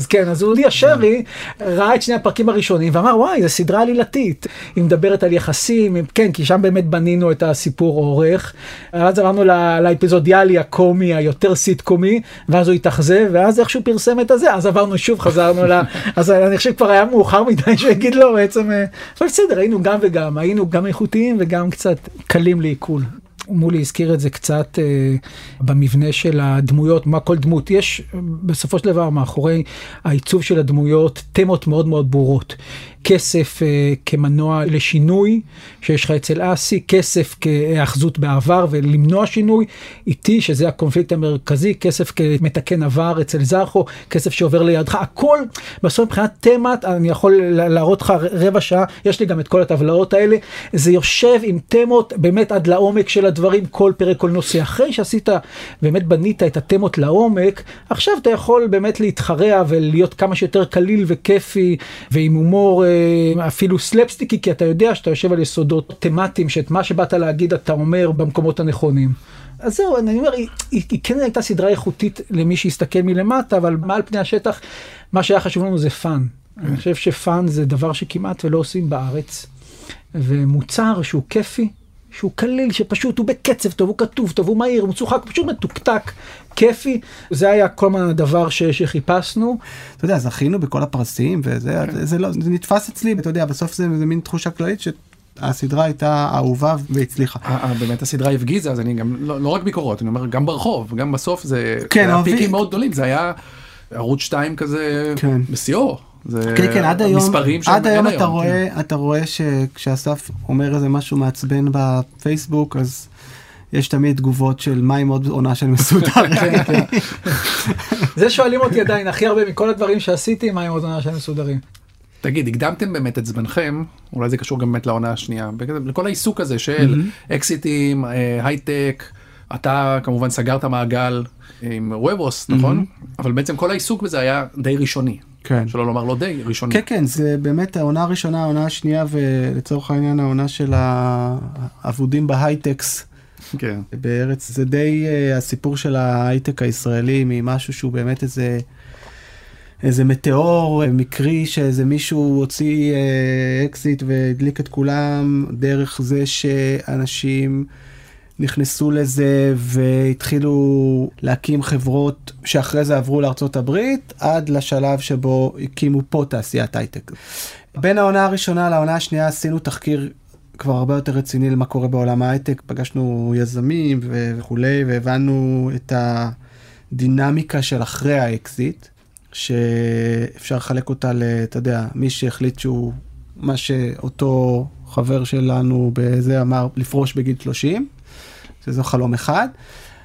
אז כן, אז הוא הודיע שרי, ראה את שני הפרקים הראשונים ואמר וואי, זו סדרה עלילתית. היא מדברת על יחסים, כן, כי שם באמת בנינו את הסיפור אורך. אז עברנו לאפיזודיאלי הקומי, היותר סיטקומי, ואז הוא התאכזב, ואז איך שהוא פרסם את הזה, אז עברנו שוב, חזרנו ל... אז אני חושב כבר היה מאוחר מדי שיגיד לו בעצם, אה, אבל בסדר, היינו גם וגם, היינו גם איכותיים וגם קצת קלים לעיכול. מולי הזכיר את זה קצת אה, במבנה של הדמויות, מה כל דמות. יש בסופו של דבר מאחורי העיצוב של הדמויות תמות מאוד מאוד ברורות. כסף אה, כמנוע לשינוי שיש לך אצל אסי, כסף כהאחזות בעבר ולמנוע שינוי, איתי שזה הקונפליקט המרכזי, כסף כמתקן עבר אצל זרחו, כסף שעובר לידך, הכל בסוף מבחינת תמת, אני יכול להראות לך רבע שעה, יש לי גם את כל הטבלאות האלה, זה יושב עם תמות באמת עד לעומק של הדברים, כל פרק, כל נושא. אחרי שעשית, באמת בנית את התמות לעומק, עכשיו אתה יכול באמת להתחרע ולהיות כמה שיותר קליל וכיפי ועם הומור. אפילו סלפסטיקי, כי אתה יודע שאתה יושב על יסודות תמטיים, שאת מה שבאת להגיד אתה אומר במקומות הנכונים. אז זהו, אני אומר, היא, היא, היא כן הייתה סדרה איכותית למי שיסתכל מלמטה, אבל מעל פני השטח, מה שהיה חשוב לנו זה fun. אני חושב ש fun זה דבר שכמעט ולא עושים בארץ. ומוצר שהוא כיפי, שהוא קליל, שפשוט הוא בקצב טוב, הוא כתוב טוב, הוא מהיר, הוא מצוחק, פשוט מתוקתק, כיפי. זה היה כל הזמן הדבר ש, שחיפשנו. אתה יודע, זכינו בכל הפרסים, וזה כן. זה לא, זה נתפס אצלי, אתה יודע, בסוף זה, זה מין תחושה כללית ש... הסדרה הייתה אהובה והצליחה. באמת הסדרה הפגיזה, אז אני גם, לא, לא רק ביקורות, אני אומר, גם ברחוב, גם בסוף זה, כן, היה פיקים מאוד גדולים, זה היה ערוץ 2 כזה כן. בשיאו. זה כן, כן, עד היום, עד היום אתה היום, רואה, כן. אתה רואה שכשאסף אומר איזה משהו מעצבן בפייסבוק, אז יש תמיד תגובות של מה עם עוד עונה של מסודר. כן, כן. זה שואלים אותי עדיין הכי הרבה מכל הדברים שעשיתי, מה עם עוד עונה של מסודרים. תגיד, הקדמתם באמת את זמנכם, אולי זה קשור גם באמת לעונה השנייה, לכל העיסוק הזה של אקזיטים, אה, הייטק, אתה כמובן סגרת מעגל עם וובוס, נכון? אבל בעצם כל העיסוק בזה היה די ראשוני. כן. שלא לומר לא די, ראשוני. כן, כן, זה באמת העונה הראשונה, העונה השנייה, ולצורך העניין העונה של האבודים בהייטקס. כן. בארץ, זה די uh, הסיפור של ההייטק הישראלי ממשהו שהוא באמת איזה... איזה מטאור מקרי שאיזה מישהו הוציא אקזיט והדליק את כולם דרך זה שאנשים נכנסו לזה והתחילו להקים חברות שאחרי זה עברו לארצות הברית עד לשלב שבו הקימו פה תעשיית הייטק. בין העונה הראשונה לעונה השנייה עשינו תחקיר כבר הרבה יותר רציני למה קורה בעולם ההייטק, פגשנו יזמים וכולי והבנו את הדינמיקה של אחרי האקזיט, שאפשר לחלק אותה ל... אתה יודע, מי שהחליט שהוא, מה שאותו חבר שלנו בזה אמר, לפרוש בגיל 30. שזה חלום אחד.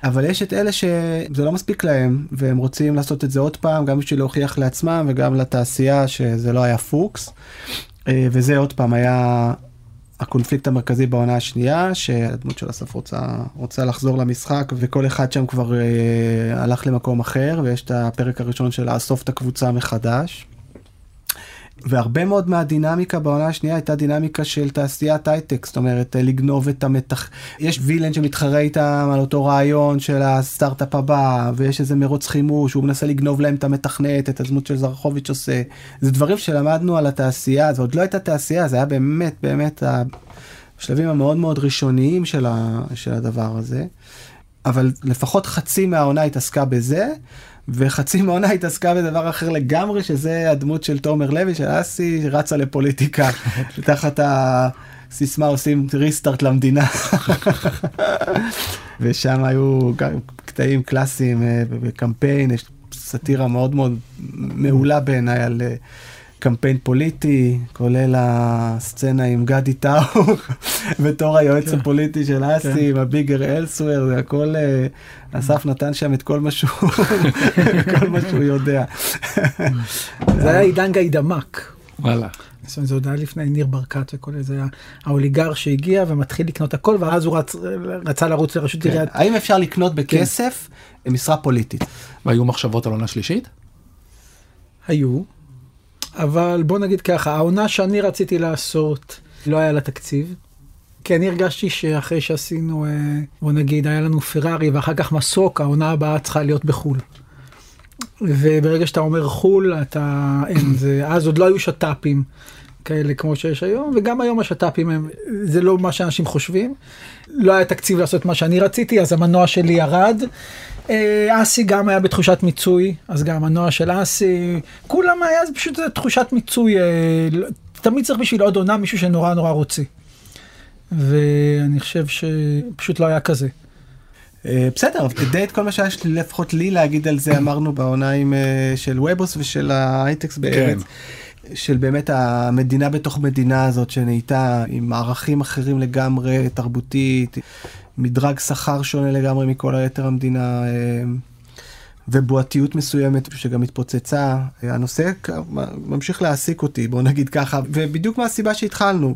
אבל יש את אלה שזה לא מספיק להם והם רוצים לעשות את זה עוד פעם גם בשביל להוכיח לעצמם וגם לתעשייה שזה לא היה פוקס. אה, וזה עוד פעם היה הקונפליקט המרכזי בעונה השנייה שהדמות של אסף רוצה רוצה לחזור למשחק וכל אחד שם כבר אה, הלך למקום אחר ויש את הפרק הראשון של לאסוף את הקבוצה מחדש. והרבה מאוד מהדינמיקה בעונה השנייה הייתה דינמיקה של תעשיית הייטק, זאת אומרת לגנוב את המתח... יש וילן שמתחרה איתם על אותו רעיון של הסטארט-אפ הבא, ויש איזה מרוץ חימוש, הוא מנסה לגנוב להם את המתכנת, את הדמות של זרחוביץ' עושה. זה דברים שלמדנו על התעשייה, זה עוד לא הייתה תעשייה, זה היה באמת באמת השלבים המאוד מאוד ראשוניים של, ה... של הדבר הזה. אבל לפחות חצי מהעונה התעסקה בזה. וחצי מעונה התעסקה בדבר אחר לגמרי, שזה הדמות של תומר לוי, של אסי, רצה לפוליטיקה, תחת הסיסמה עושים ריסטארט למדינה. ושם היו קטעים קלאסיים בקמפיין, אה, יש סאטירה מאוד מאוד מעולה בעיניי על, אה, קמפיין פוליטי, כולל הסצנה עם גדי טאו בתור היועץ כן. הפוליטי של אסי, כן. עם הביגר אלסוור, זה הכל, אה, אסף נתן שם את כל מה שהוא, כל מה שהוא יודע. זה היה עידן גיידמק. וואלה. זאת אומרת, זה עוד היה לפני ניר ברקת וכל זה, היה האוליגר שהגיע ומתחיל לקנות הכל, ואז הוא רצ, רצה לרוץ לראשות כן. עיריית... האם אפשר לקנות בכסף משרה פוליטית? והיו מחשבות על עונה שלישית? היו, אבל בוא נגיד ככה, העונה שאני רציתי לעשות, לא היה לה תקציב. כי אני הרגשתי שאחרי שעשינו, אה, בוא נגיד, היה לנו פרארי ואחר כך מסוק, העונה הבאה צריכה להיות בחו"ל. וברגע שאתה אומר חו"ל, אתה, אין, זה, אז עוד לא היו שת"פים כאלה כמו שיש היום, וגם היום השת"פים הם, זה לא מה שאנשים חושבים. לא היה תקציב לעשות מה שאני רציתי, אז המנוע שלי ירד. אה, אסי גם היה בתחושת מיצוי, אז גם המנוע של אסי, כולם היה זה פשוט תחושת מיצוי, אה, לא- תמיד צריך בשביל עוד עונה מישהו שנורא נורא רוצה. ואני חושב שפשוט לא היה כזה. אה, בסדר, אבל די את כל מה שיש לפחות לי להגיד על זה, אמרנו בעונה של ובוס ושל ההייטקס בארץ. של באמת המדינה בתוך מדינה הזאת שנהייתה עם ערכים אחרים לגמרי, תרבותית, מדרג שכר שונה לגמרי מכל היתר המדינה, אה, ובועתיות מסוימת שגם התפוצצה. אה, הנושא ממשיך להעסיק אותי, בוא נגיד ככה, ובדיוק מהסיבה שהתחלנו,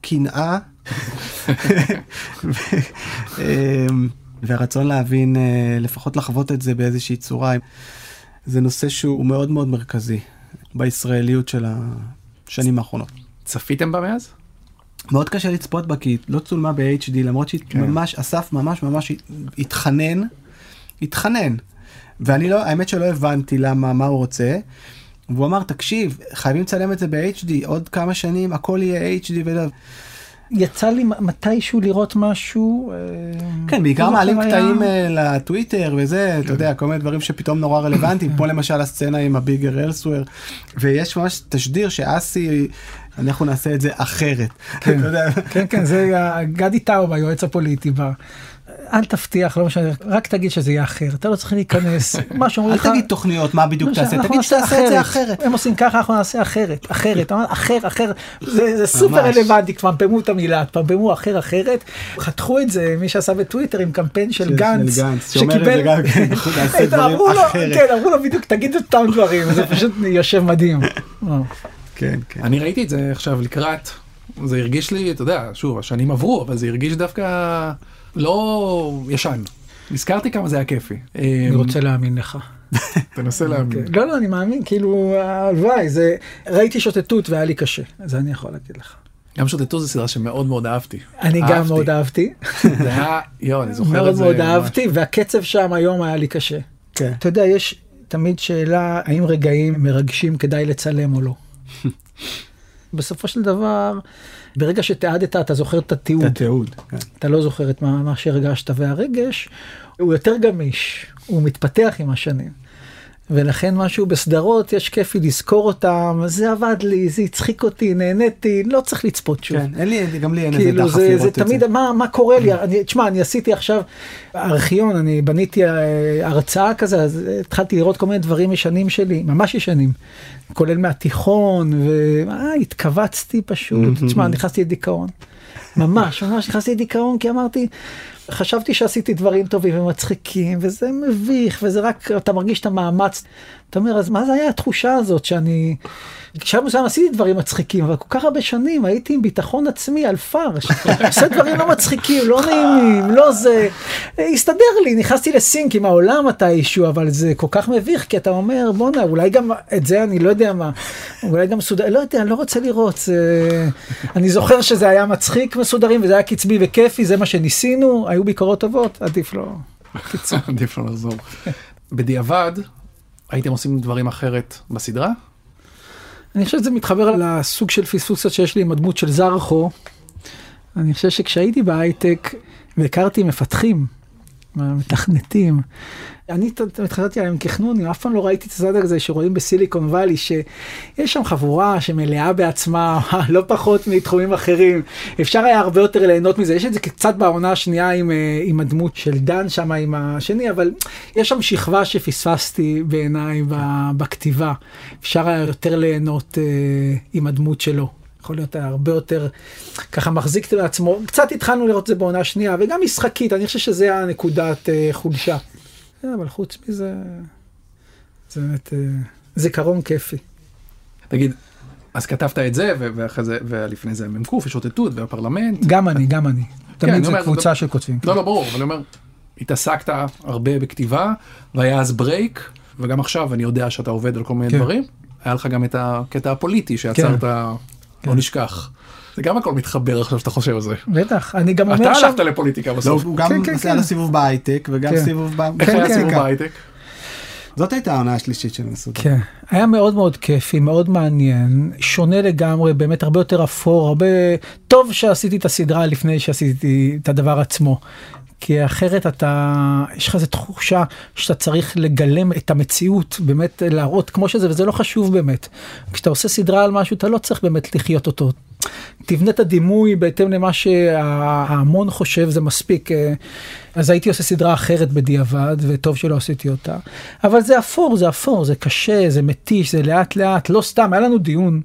קנאה. אה, והרצון להבין, לפחות לחוות את זה באיזושהי צורה, זה נושא שהוא מאוד מאוד מרכזי בישראליות של השנים האחרונות. צפיתם בה מאז? מאוד קשה לצפות בה כי היא לא צולמה ב-HD למרות שהיא כן. ממש, אסף ממש ממש התחנן, התחנן. ואני לא, האמת שלא הבנתי למה, מה הוא רוצה. והוא אמר, תקשיב, חייבים לצלם את זה ב-HD, עוד כמה שנים הכל יהיה HD ו... יצא לי מתישהו לראות משהו. אה, כן, בעיקר לא זוכר, מעלים קטעים אה, לטוויטר וזה, אתה יודע, כל מיני דברים שפתאום נורא רלוונטיים, פה למשל הסצנה עם הביגר אלסוור, ויש ממש תשדיר שאסי, אנחנו נעשה את זה אחרת. יודע, כן, כן, זה גדי טאוב, היועץ הפוליטי בה. אל תבטיח, לא משנה, רק תגיד שזה יהיה אחר, אתה לא צריך להיכנס. מה שאומרים אל לך... תגיד תוכניות, מה בדיוק לא, תעשה, תגיד שתעשה את זה אחרת. הם עושים ככה, אנחנו נעשה אחרת, אחרת, אחר, אחר, זה זה סופר. רלוונטי, פמפמו את המילה, פמפמו אחר, אחרת. חתכו את זה, מי שעשה בטוויטר עם קמפיין של גנץ, גם כן, אמרו לו. כן, אמרו לו בדיוק, תגיד את אותם דברים, זה פשוט יושב מדהים. כן, כן. אני ראיתי את זה עכשיו לקראת, זה הרגיש לי, אתה יודע, שוב, השנים עברו, אבל זה הרגיש דווקא לא ישן. נזכרתי כמה זה היה כיפי. אני רוצה להאמין לך. תנסה להאמין. לא, לא, אני מאמין, כאילו, הלוואי, זה, ראיתי שוטטות והיה לי קשה, זה אני יכול להגיד לך. גם שוטטו זה סדרה שמאוד מאוד אהבתי. אני גם. מאוד אהבתי, זה היה, יואו, אני זוכר מאוד את זה. מאוד ממש. אהבתי, והקצב שם היום היה לי קשה. כן. אתה יודע, יש תמיד שאלה, האם רגעים מרגשים כדאי לצלם או לא. בסופו של דבר, ברגע שתיעדת, אתה זוכר את התיעוד. את התיעוד. כן. אתה לא זוכר את מה, מה שהרגשת, והרגש הוא יותר גמיש, הוא מתפתח עם השנים. ולכן משהו בסדרות, יש כיף לי לזכור אותם, זה עבד לי, זה הצחיק אותי, נהניתי, לא צריך לצפות שוב. כן, אין לי, גם לי אין איזה כאילו דחף זה, לראות זה את זה. תמיד, מה, מה קורה לי, אני, תשמע, אני עשיתי עכשיו ארכיון, אני בניתי אה, הרצאה כזה, אז אה, התחלתי לראות כל מיני דברים ישנים שלי, ממש ישנים, כולל מהתיכון, והתכווצתי פשוט, תשמע, נכנסתי לדיכאון. ממש, ממש נכנסתי לדיכאון, כי אמרתי, חשבתי שעשיתי דברים טובים ומצחיקים, וזה מביך, וזה רק, אתה מרגיש את המאמץ. אתה אומר, אז מה זה היה התחושה הזאת שאני... שם מסוים עשיתי דברים מצחיקים, אבל כל כך הרבה שנים הייתי עם ביטחון עצמי על פארש. עושה דברים לא מצחיקים, לא נעימים, לא זה. הסתדר לי, נכנסתי לסינק עם העולם מתישהו, אבל זה כל כך מביך, כי אתה אומר, בואנה, אולי גם את זה אני לא יודע מה, אולי גם מסודר, לא יודע, אני לא רוצה לראות. זה... אני זוכר שזה היה מצחיק מסודרים, וזה היה קצבי וכיפי, זה מה שניסינו, היו ביקורות טובות, עדיף לא. עדיף לא לחזור. בדיעבד, הייתם עושים דברים אחרת בסדרה? אני חושב שזה מתחבר לסוג של פספוסות שיש לי עם הדמות של זרחו. אני חושב שכשהייתי בהייטק והכרתי מפתחים, מהמתכנתים. אני חשבתי עליהם כחנונים, אף פעם לא ראיתי את הצד הזה שרואים בסיליקון וואלי, שיש שם חבורה שמלאה בעצמה, לא פחות מתחומים אחרים. אפשר היה הרבה יותר ליהנות מזה, יש את זה קצת בעונה השנייה עם, אה, עם הדמות של דן שם, עם השני, אבל יש שם שכבה שפספסתי בעיניי בכתיבה. אפשר היה יותר ליהנות אה, עם הדמות שלו. יכול להיות הרבה יותר ככה מחזיק לעצמו. קצת התחלנו לראות את זה בעונה שנייה, וגם משחקית, אני חושב שזה הנקודת אה, חולשה. כן, אבל חוץ מזה, זה באמת אה, זיכרון כיפי. תגיד, אז כתבת את זה, ואחרי זה, ולפני זה מ"ק, ושוטטות, והפרלמנט. גם אני, גם אני. כן, תמיד זו קבוצה של כותבים. לא, לא, ברור, אבל אני אומר, התעסקת הרבה בכתיבה, והיה אז ברייק, וגם עכשיו אני יודע שאתה עובד על כל מיני כן. דברים. היה לך גם את הקטע הפוליטי שיצרת. לא נשכח. זה גם הכל מתחבר עכשיו שאתה חושב על זה. בטח, אני גם אומר. אתה הלכת לפוליטיקה בסוף. לא, הוא גם כן, כן, עשה כן. סיבוב בהייטק וגם. סיבוב בהייטק? זאת הייתה העונה השלישית של מסעודה. כן, היה מאוד מאוד כיפי, מאוד מעניין, שונה לגמרי, באמת הרבה יותר אפור, הרבה... טוב שעשיתי את הסדרה לפני שעשיתי את הדבר עצמו. כי אחרת אתה, יש לך איזו תחושה שאתה צריך לגלם את המציאות, באמת להראות כמו שזה, וזה לא חשוב באמת. כשאתה עושה סדרה על משהו, אתה לא צריך באמת לחיות אותו. תבנה את הדימוי בהתאם למה שההמון חושב זה מספיק. אז הייתי עושה סדרה אחרת בדיעבד, וטוב שלא עשיתי אותה. אבל זה אפור, זה אפור, זה קשה, זה מתיש, זה לאט לאט, לא סתם, היה לנו דיון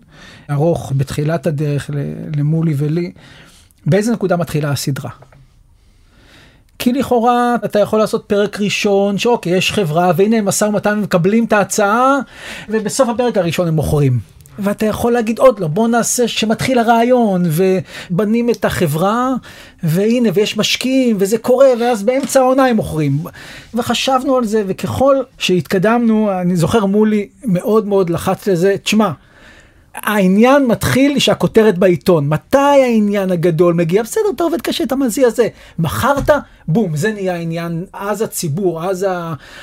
ארוך בתחילת הדרך למולי ולי, באיזה נקודה מתחילה הסדרה. כי לכאורה אתה יכול לעשות פרק ראשון שאוקיי יש חברה והנה משא ומתן מקבלים את ההצעה ובסוף הפרק הראשון הם מוכרים. ואתה יכול להגיד עוד לא, בוא נעשה שמתחיל הרעיון, ובנים את החברה, והנה, ויש משקיעים, וזה קורה, ואז באמצע העונה הם מוכרים. וחשבנו על זה, וככל שהתקדמנו, אני זוכר מולי מאוד מאוד לחץ לזה, תשמע, העניין מתחיל שהכותרת בעיתון. מתי העניין הגדול מגיע? בסדר, אתה עובד קשה, אתה מזיע זה. מכרת, בום, זה נהיה העניין. אז הציבור, אז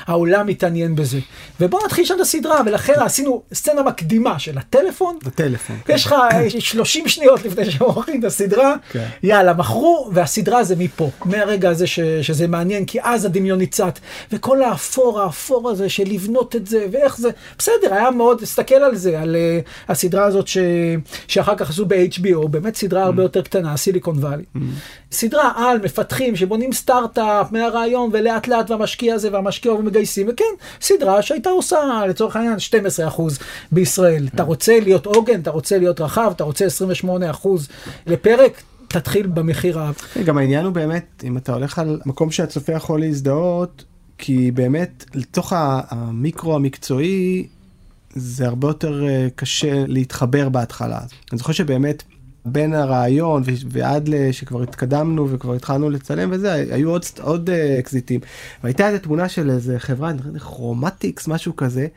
העולם מתעניין בזה. ובוא נתחיל שם את הסדרה, ולכן עשינו סצנה מקדימה של הטלפון. הטלפון. כן. יש לך 30 שניות לפני שמוכרים את הסדרה. כן. יאללה, מכרו, והסדרה זה מפה. מהרגע הזה ש, שזה מעניין, כי אז הדמיון ניצת. וכל האפור, האפור הזה של לבנות את זה, ואיך זה. בסדר, היה מאוד, תסתכל על זה, על uh, הסדרה הזאת ש... שאחר כך עשו ב-HBO, באמת סדרה הרבה mm. יותר קטנה, סיליקון וואלי. Mm. סדרה על מפתחים שבונים סטארט-אפ מהרעיון ולאט לאט והמשקיע הזה והמשקיע ומגייסים, וכן, סדרה שהייתה עושה לצורך העניין 12% בישראל. אתה. רוצה להיות עוגן, אתה רוצה להיות רחב, אתה רוצה 28% לפרק, תתחיל במחיר ה... גם העניין הוא באמת, אם אתה הולך על מקום שהצופה יכול להזדהות, כי באמת לתוך המיקרו המקצועי זה הרבה יותר uh, קשה להתחבר בהתחלה. אני זוכר שבאמת בין הרעיון ועד שכבר התקדמנו וכבר התחלנו לצלם וזה, היו עוד, עוד uh, אקזיטים. והייתה איזה תמונה של איזה חברה, חושב כרומטיס, משהו כזה.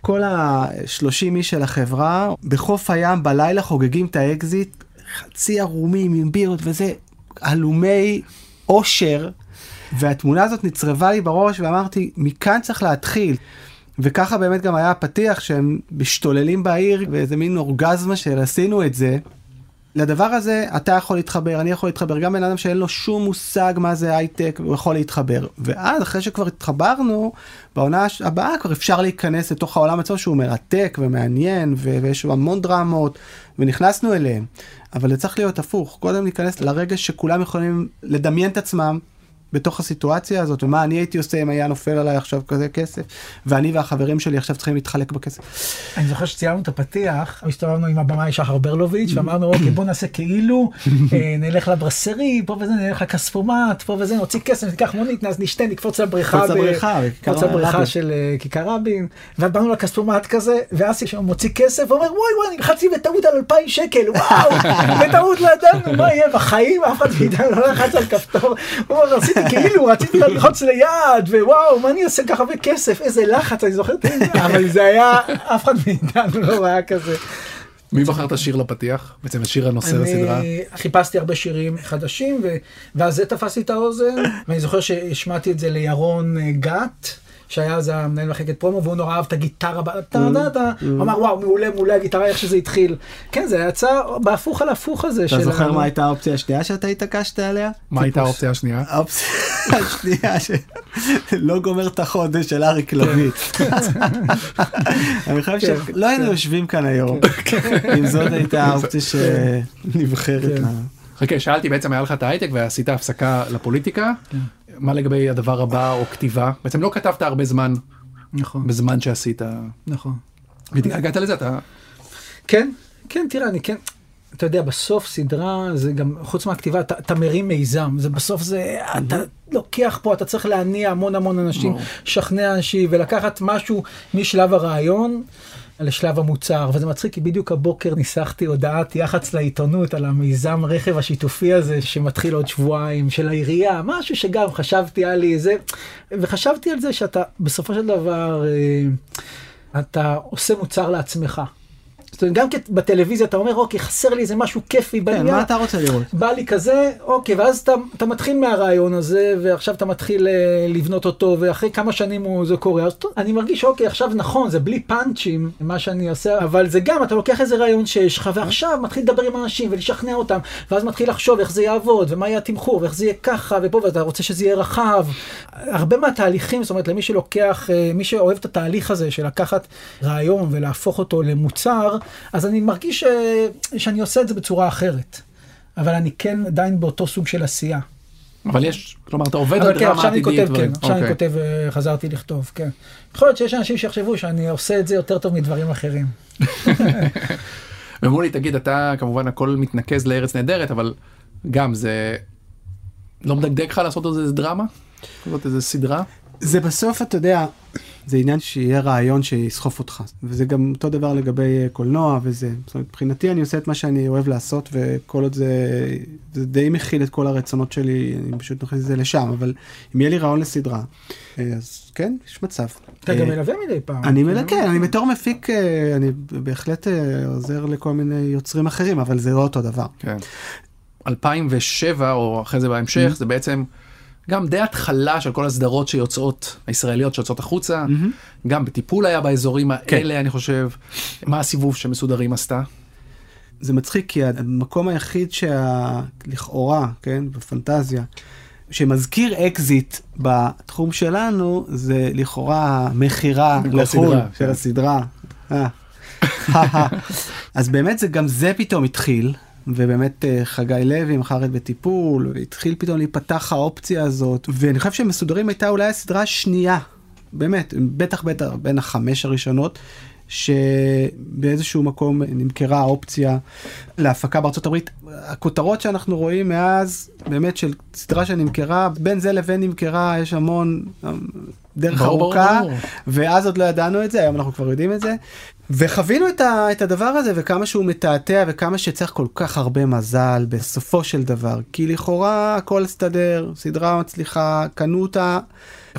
כל ה-30 איש של החברה בחוף הים בלילה חוגגים את האקזיט, חצי ערומים עם בירות וזה, הלומי אושר. והתמונה הזאת נצרבה לי בראש ואמרתי, מכאן צריך להתחיל. וככה באמת גם היה הפתיח שהם משתוללים בעיר ואיזה מין אורגזמה של עשינו את זה. לדבר הזה אתה יכול להתחבר, אני יכול להתחבר, גם בן אדם שאין לו שום מושג מה זה הייטק, הוא יכול להתחבר. ואז אחרי שכבר התחברנו, בעונה הבאה כבר אפשר להיכנס לתוך העולם עצמו שהוא מרתק ומעניין ויש המון דרמות ונכנסנו אליהם. אבל זה צריך להיות הפוך, קודם להיכנס לרגע שכולם יכולים לדמיין את עצמם בתוך הסיטואציה הזאת, ומה אני הייתי עושה אם היה נופל עליי עכשיו כזה כסף, ואני והחברים שלי עכשיו צריכים להתחלק בכסף. אני זוכר שציינו את הפתיח, הסתובבנו עם הבמאי שחר ברלוביץ', ואמרנו, אוקיי, בוא נעשה כאילו, אה, נלך לברסרי, פה וזה, נלך לכספומט, פה וזה, נוציא כסף, ניקח מונית, נשתה, נקפוץ לבריכה, נקפוץ לבריכה של אה, כיכר רבין, ובאנו לכספומט כזה, שם מוציא כסף, ואומר, וואי וואי, אני לחצתי בטעות על 2,000 שקל, וואו, בטעות לא ידענו, מה יהיה, בחיים אף אחד מאיתנו לא לחץ על כפתור, הוא אומר, כאילו רציתי ללחוץ ליד ווואו מה אני עושה ככה הרבה כסף איזה לחץ אני זוכר אבל זה היה אף אחד מאיתנו לא היה כזה. מי בחר את השיר לפתיח? בעצם השיר הנושא לסדרה? אני חיפשתי הרבה שירים חדשים, ו... ואז זה תפס לי את האוזן, ואני זוכר שהשמעתי את זה לירון אה, גת, שהיה אז המנהל מחלקת פרומו, והוא נורא אהב את הגיטרה, טה טה, הוא אמר וואו מעולה מעולה הגיטרה איך שזה התחיל. כן זה יצא בהפוך על הפוך הזה. אתה זוכר מה הייתה האופציה השנייה שאתה התעקשת עליה? מה הייתה האופציה השנייה? האופציה השנייה שלא גומר את החודש של אריק לביא. אני חושב כן, שלא היינו יושבים כאן היום אם זאת הייתה האופציה שנבחרת. כן. חכה, שאלתי בעצם היה לך את ההייטק ועשית הפסקה לפוליטיקה. מה לגבי הדבר הבא או כתיבה? בעצם לא כתבת הרבה זמן נכון בזמן שעשית. נכון. והגעת לזה אתה כן, כן, תראה, אני כן, אתה יודע, בסוף סדרה זה גם, חוץ מהכתיבה, אתה, אתה מרים מיזם, זה בסוף זה, אתה לוקח פה, אתה צריך להניע המון המון אנשים. לשכנע אנשים ולקחת משהו משלב הרעיון. לשלב המוצר, וזה מצחיק כי בדיוק הבוקר ניסחתי הודעת יח"צ לעיתונות על המיזם רכב השיתופי הזה שמתחיל עוד שבועיים של העירייה, משהו שגם חשבתי על זה, וחשבתי על זה שאתה בסופו של דבר, אה, אתה עושה מוצר לעצמך. זאת אומרת, גם בטלוויזיה אתה אומר, אוקיי, חסר לי איזה משהו כיפי כן, בעניין. מה אתה רוצה לראות? בא לי כזה, אוקיי, ואז אתה, אתה מתחיל מהרעיון הזה, ועכשיו אתה מתחיל אה, לבנות אותו, ואחרי כמה שנים הוא, זה קורה, אז טוב, אני מרגיש, אוקיי, עכשיו נכון, זה בלי פאנצ'ים, מה שאני עושה, אבל זה גם, אתה לוקח איזה רעיון שיש לך, ועכשיו מתחיל לדבר עם אנשים ולשכנע אותם, ואז מתחיל לחשוב איך זה יעבוד, ומה יהיה התמחור, ואיך זה יהיה ככה, ופה, ואתה רוצה שזה יהיה רחב. הרבה מהתהליכים, זאת אומרת, למי שלוקח, אה, מי שאוהב את התהליך הזה של לקחת רעיון ולהפוך אותו למוצר, אז אני מרגיש אה, שאני עושה את זה בצורה אחרת. אבל אני כן עדיין באותו סוג של עשייה. אבל יש כלומר אתה עובד על אבל כן, דרמה עכשיו אני עתידית. כותב, כן. עכשיו אני אוקיי. כותב, חזרתי לכתוב, כן. יכול להיות שיש אנשים שיחשבו שאני עושה את זה יותר טוב מדברים אחרים. ואמרו לי תגיד אתה כמובן הכל מתנקז לארץ נהדרת אבל גם זה לא מדגדג לך לעשות איזה דרמה? לעשות איזה סדרה? זה בסוף אתה יודע זה עניין שיהיה רעיון שיסחוף אותך וזה גם אותו דבר לגבי אה, קולנוע וזה זאת אומרת, מבחינתי אני עושה את מה שאני אוהב לעשות וכל עוד זה זה די מכיל את כל הרצונות שלי אני פשוט מכניס את זה לשם אבל אם יהיה לי רעיון לסדרה אה, אז כן יש מצב. אתה אה, גם מלווה מדי פעם. אני מלווה, כן, אני בתור מפיק, אה, אני בהחלט אה, עוזר לכל מיני יוצרים אחרים, אבל זה לא אותו דבר. כן. 2007 או אחרי זה בהמשך זה בעצם גם די התחלה של כל הסדרות שיוצאות הישראליות שיוצאות החוצה גם בטיפול היה באזורים האלה אני חושב מה הסיבוב שמסודרים עשתה. זה מצחיק כי המקום היחיד שלכאורה, כן, בפנטזיה, שמזכיר אקזיט בתחום שלנו, זה לכאורה מכירה בכל לחו"ל של כן. הסדרה. אה. אז באמת זה גם זה פתאום התחיל. ובאמת אה, חגי לוי מכר את בטיפול והתחיל פתאום להיפתח האופציה הזאת ואני חושב שמסודרים הייתה אולי הסדרה השנייה באמת בטח בטח בין החמש הראשונות שבאיזשהו מקום נמכרה האופציה להפקה בארצות הברית. הכותרות שאנחנו רואים מאז באמת של סדרה שנמכרה בין זה לבין נמכרה יש המון אה, דרך ברור, ברור, ארוכה ברור. ואז עוד לא ידענו את זה היום אנחנו כבר יודעים את זה. וחווינו את, ה, את הדבר הזה וכמה שהוא מתעתע וכמה שצריך כל כך הרבה מזל בסופו של דבר כי לכאורה הכל הסתדר סדרה מצליחה קנו אותה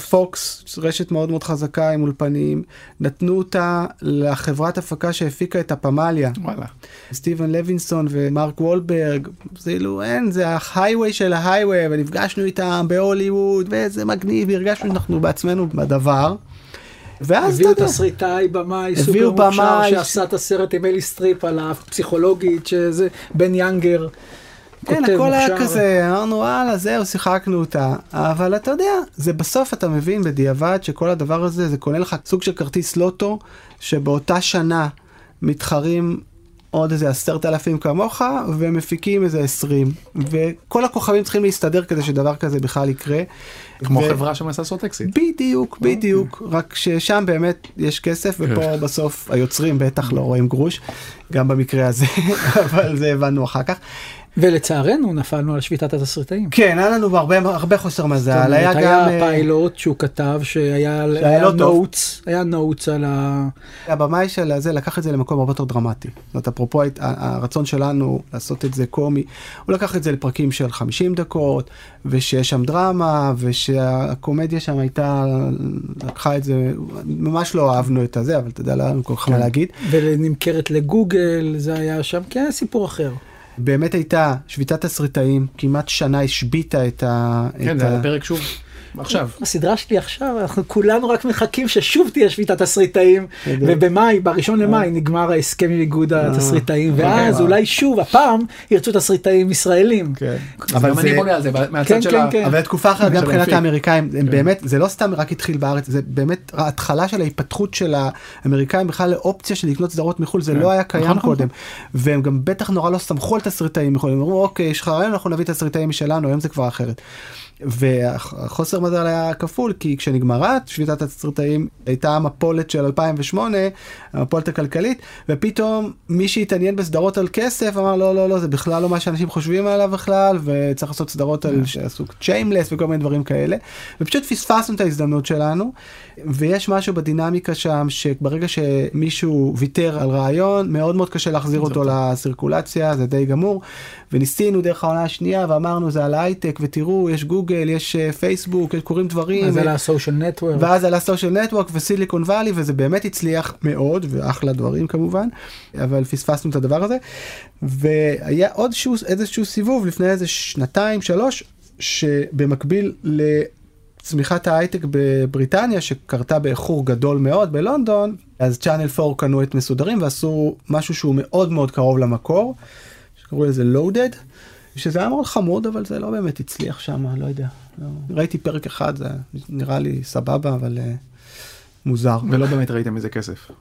פוקס רשת מאוד מאוד חזקה עם אולפנים נתנו אותה לחברת הפקה שהפיקה את הפמליה וואלה. סטיבן לוינסון ומרק וולברג זה כאילו אין זה ההייווי של ההייווי ונפגשנו איתם בהוליווד ואיזה מגניב הרגשנו שאנחנו בעצמנו בדבר. ואז אתה הביאו יודע, תסריטאי, במאי, סופר הביאו מוכשר, שעשה את הסרט עם מריל סטריפ על הפסיכולוגית, שזה בן יאנגר. כן, הכל היה. כזה, אמרנו וואלה זהו שיחקנו אותה, אבל אתה יודע, זה בסוף אתה מבין בדיעבד שכל הדבר הזה זה קונה לך סוג של כרטיס לוטו, שבאותה שנה מתחרים עוד איזה עשרת אלפים כמוך, ומפיקים איזה עשרים, וכל הכוכבים צריכים להסתדר כדי שדבר כזה בכלל יקרה. כמו ו- חברה שמנסה לעשות אקזיט. בדיוק, בדיוק, רק ששם באמת יש כסף, ופה בסוף היוצרים בטח לא רואים גרוש, גם במקרה הזה, אבל זה הבנו אחר כך. ולצערנו נפלנו על שביתת התסריטאים. כן, היה לנו הרבה, הרבה חוסר מזל, זאת אומרת, גם... היה אה, פיילוט שהוא כתב שהיה היה לא טוב. notes, היה notes על ה... הבמאי של הזה לקח את זה למקום הרבה יותר דרמטי. זאת אומרת, אפרופו הרצון שלנו לעשות את זה קומי, הוא לקח את זה לפרקים של 50 דקות, ושיש שם דרמה, ושהקומדיה שם הייתה, לקחה את זה, ממש לא אהבנו את הזה, אבל אתה יודע, לא היה לנו כל כך מה להגיד. ונמכרת לגוגל, זה היה שם, כן, היה סיפור אחר. באמת הייתה שביתת תסריטאים, כמעט שנה השביתה את ה... כן, את זה ה- היה פרק שוב עכשיו. הסדרה שלי עכשיו, אנחנו כולנו רק מחכים ששוב תהיה שביתת תסריטאים, ובמאי, בראשון למאי נגמר ההסכם עם איגוד התסריטאים, ואז אוקיי. אולי שוב, הפעם ירצו תסריטאים ישראלים. כן. אבל אני. בונה על זה מהצד כן, של כן, ה... כן. אבל תקופה אחרת גם מבחינת. האמריקאים הם. באמת זה לא סתם רק התחיל בארץ זה באמת ההתחלה של ההתפתחות של האמריקאים בכלל לאופציה של לקנות סדרות מחול זה. לא היה קיים נכון, נכון, קודם והם גם בטח נורא לא סמכו על תסריטאים מחול הם אמרו אוקיי יש לך רעיון אנחנו נביא תסריטאים משלנו היום זה כבר אחרת. והחוסר מזל היה כפול כי כשנגמרה שביתת התסריטאים הייתה המפולת של 2008 המפולת הכלכלית ופתאום מי שהתעניין בסדרות על כסף אמר לא לא לא זה בכלל לא מה שאנשים חושבים עליו בכלל וצריך לעשות סדרות על שעשו צ'יימלס וכל מיני דברים כאלה. ופשוט פספסנו את ההזדמנות שלנו ויש משהו בדינמיקה שם שברגע שמישהו ויתר על רעיון מאוד מאוד קשה להחזיר אותו לסירקולציה זה די גמור. וניסינו דרך העונה השנייה ואמרנו זה על הייטק ותראו יש גוגל יש אה, פייסבוק יש קורים דברים אז על הסושיאל נטוורק. ואז על הסושיאל נטוורק וסיליקון וואלי וזה באמת הצליח מאוד ואחלה דברים כמובן אבל פספסנו את הדבר הזה והיה עוד שהוא, איזשהו סיבוב לפני איזה שנתיים שלוש שבמקביל לצמיחת ההייטק בבריטניה שקרתה באיחור גדול מאוד בלונדון אז צ'אנל 4 קנו את מסודרים ועשו משהו שהוא מאוד מאוד קרוב למקור שקראו לזה לואודד. שזה היה מאוד חמוד אבל זה לא באמת הצליח שם לא יודע לא. ראיתי פרק אחד זה נראה לי סבבה אבל uh, מוזר. ולא באמת ראיתם איזה כסף.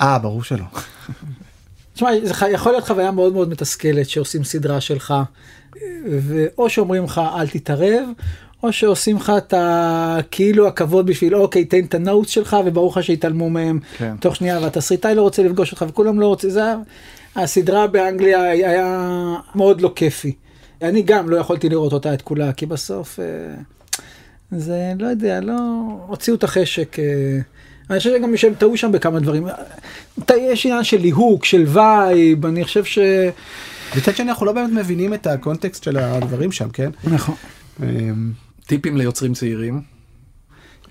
אה ברור שלא. תשמע, זה יכול להיות חוויה מאוד מאוד מתסכלת שעושים סדרה שלך, ואו שאומרים לך אל תתערב, או שעושים לך את ה... כאילו הכבוד בשביל אוקיי תן את הנוטס שלך וברור לך שיתעלמו מהם כן. תוך שנייה והתסריטאי לא רוצה לפגוש אותך וכולם לא רוצים, זה היה... הסדרה באנגליה היה מאוד לא כיפי. אני גם לא יכולתי לראות אותה את כולה כי בסוף אה, זה לא יודע לא הוציאו את החשק. אה, אני חושב שגם שהם טעו שם בכמה דברים. יש עניין של ליהוק, של וייב, אני חושב ש... מצד שני אנחנו לא באמת מבינים את הקונטקסט של הדברים שם כן. נכון. אמ, טיפים ליוצרים צעירים.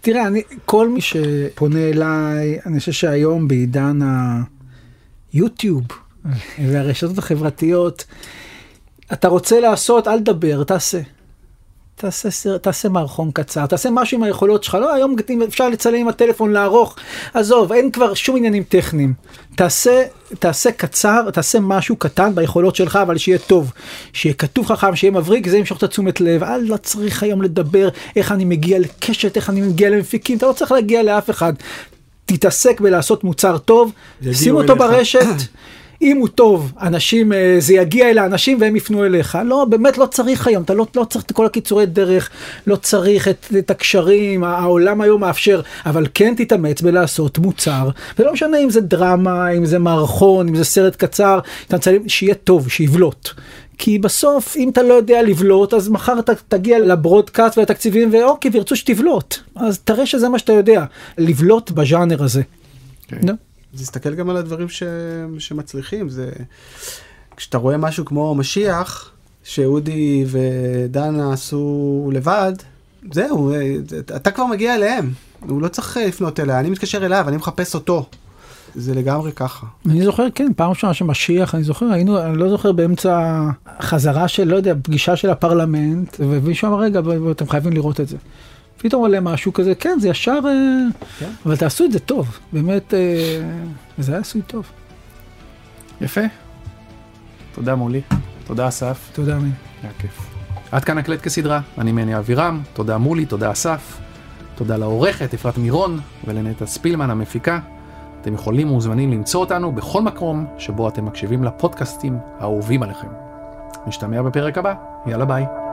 תראה, אני, כל מי שפונה אליי, אני חושב שהיום בעידן היוטיוב והרשתות החברתיות, אתה רוצה לעשות, אל תדבר, תעשה. תעשה, סר- תעשה מערכון קצר, תעשה משהו עם היכולות שלך, לא היום אפשר לצלם עם הטלפון, לערוך, עזוב, אין כבר שום עניינים טכניים. תעשה, תעשה קצר, תעשה משהו קטן ביכולות שלך, אבל שיהיה טוב, שיהיה כתוב חכם, שיהיה מבריק, זה ימשוך את התשומת לב, אל לא צריך היום לדבר איך אני מגיע לקשת, איך אני מגיע למפיקים, אתה לא צריך להגיע לאף אחד. תתעסק בלעשות מוצר טוב, שים אותו אליך. ברשת. אם הוא טוב, אנשים, אה, זה יגיע אל האנשים והם יפנו אליך. לא, באמת לא צריך היום, אתה לא, לא צריך את כל הקיצורי דרך, לא צריך את, את הקשרים, העולם היום מאפשר, אבל כן תתאמץ בלעשות מוצר, ולא משנה אם זה דרמה, אם זה מערכון, אם זה סרט קצר, שיהיה טוב, שיבלוט. כי בסוף, אם אתה לא יודע לבלוט, אז מחר אתה תגיע לברודקאסט והתקציבים, ואוקיי, וירצו שתבלוט. אז תראה שזה מה שאתה יודע, לבלוט בז'אנר הזה. כן. נו. אז תסתכל גם על הדברים ש... שמצליחים זה כשאתה רואה משהו כמו משיח שאודי ודנה עשו לבד זהו אה, אתה כבר מגיע אליהם הוא לא צריך אה, לפנות אליה אני מתקשר אליו אני מחפש אותו. זה לגמרי ככה. אני זוכר, כן, פעם ראשונה שמשיח, אני זוכר, היינו, אני לא זוכר באמצע חזרה של, לא יודע, פגישה של הפרלמנט, ומישהו אמר, רגע, אתם חייבים לראות את זה. פתאום עולה משהו כזה, כן, זה ישר, אה, כן. אבל תעשו את זה טוב, באמת, אה, וזה היה עשוי טוב. יפה. תודה מולי. תודה אסף. תודה, אמין. היה כיף. עד כאן הקלט כסדרה, אני מני אבירם, תודה מולי, תודה אסף, תודה לעורכת אפרת מירון ולנטע ספילמן המפיקה. אתם יכולים ומוזמנים למצוא אותנו בכל מקום שבו אתם מקשיבים לפודקאסטים האהובים עליכם. נשתמע בפרק הבא, יאללה ביי.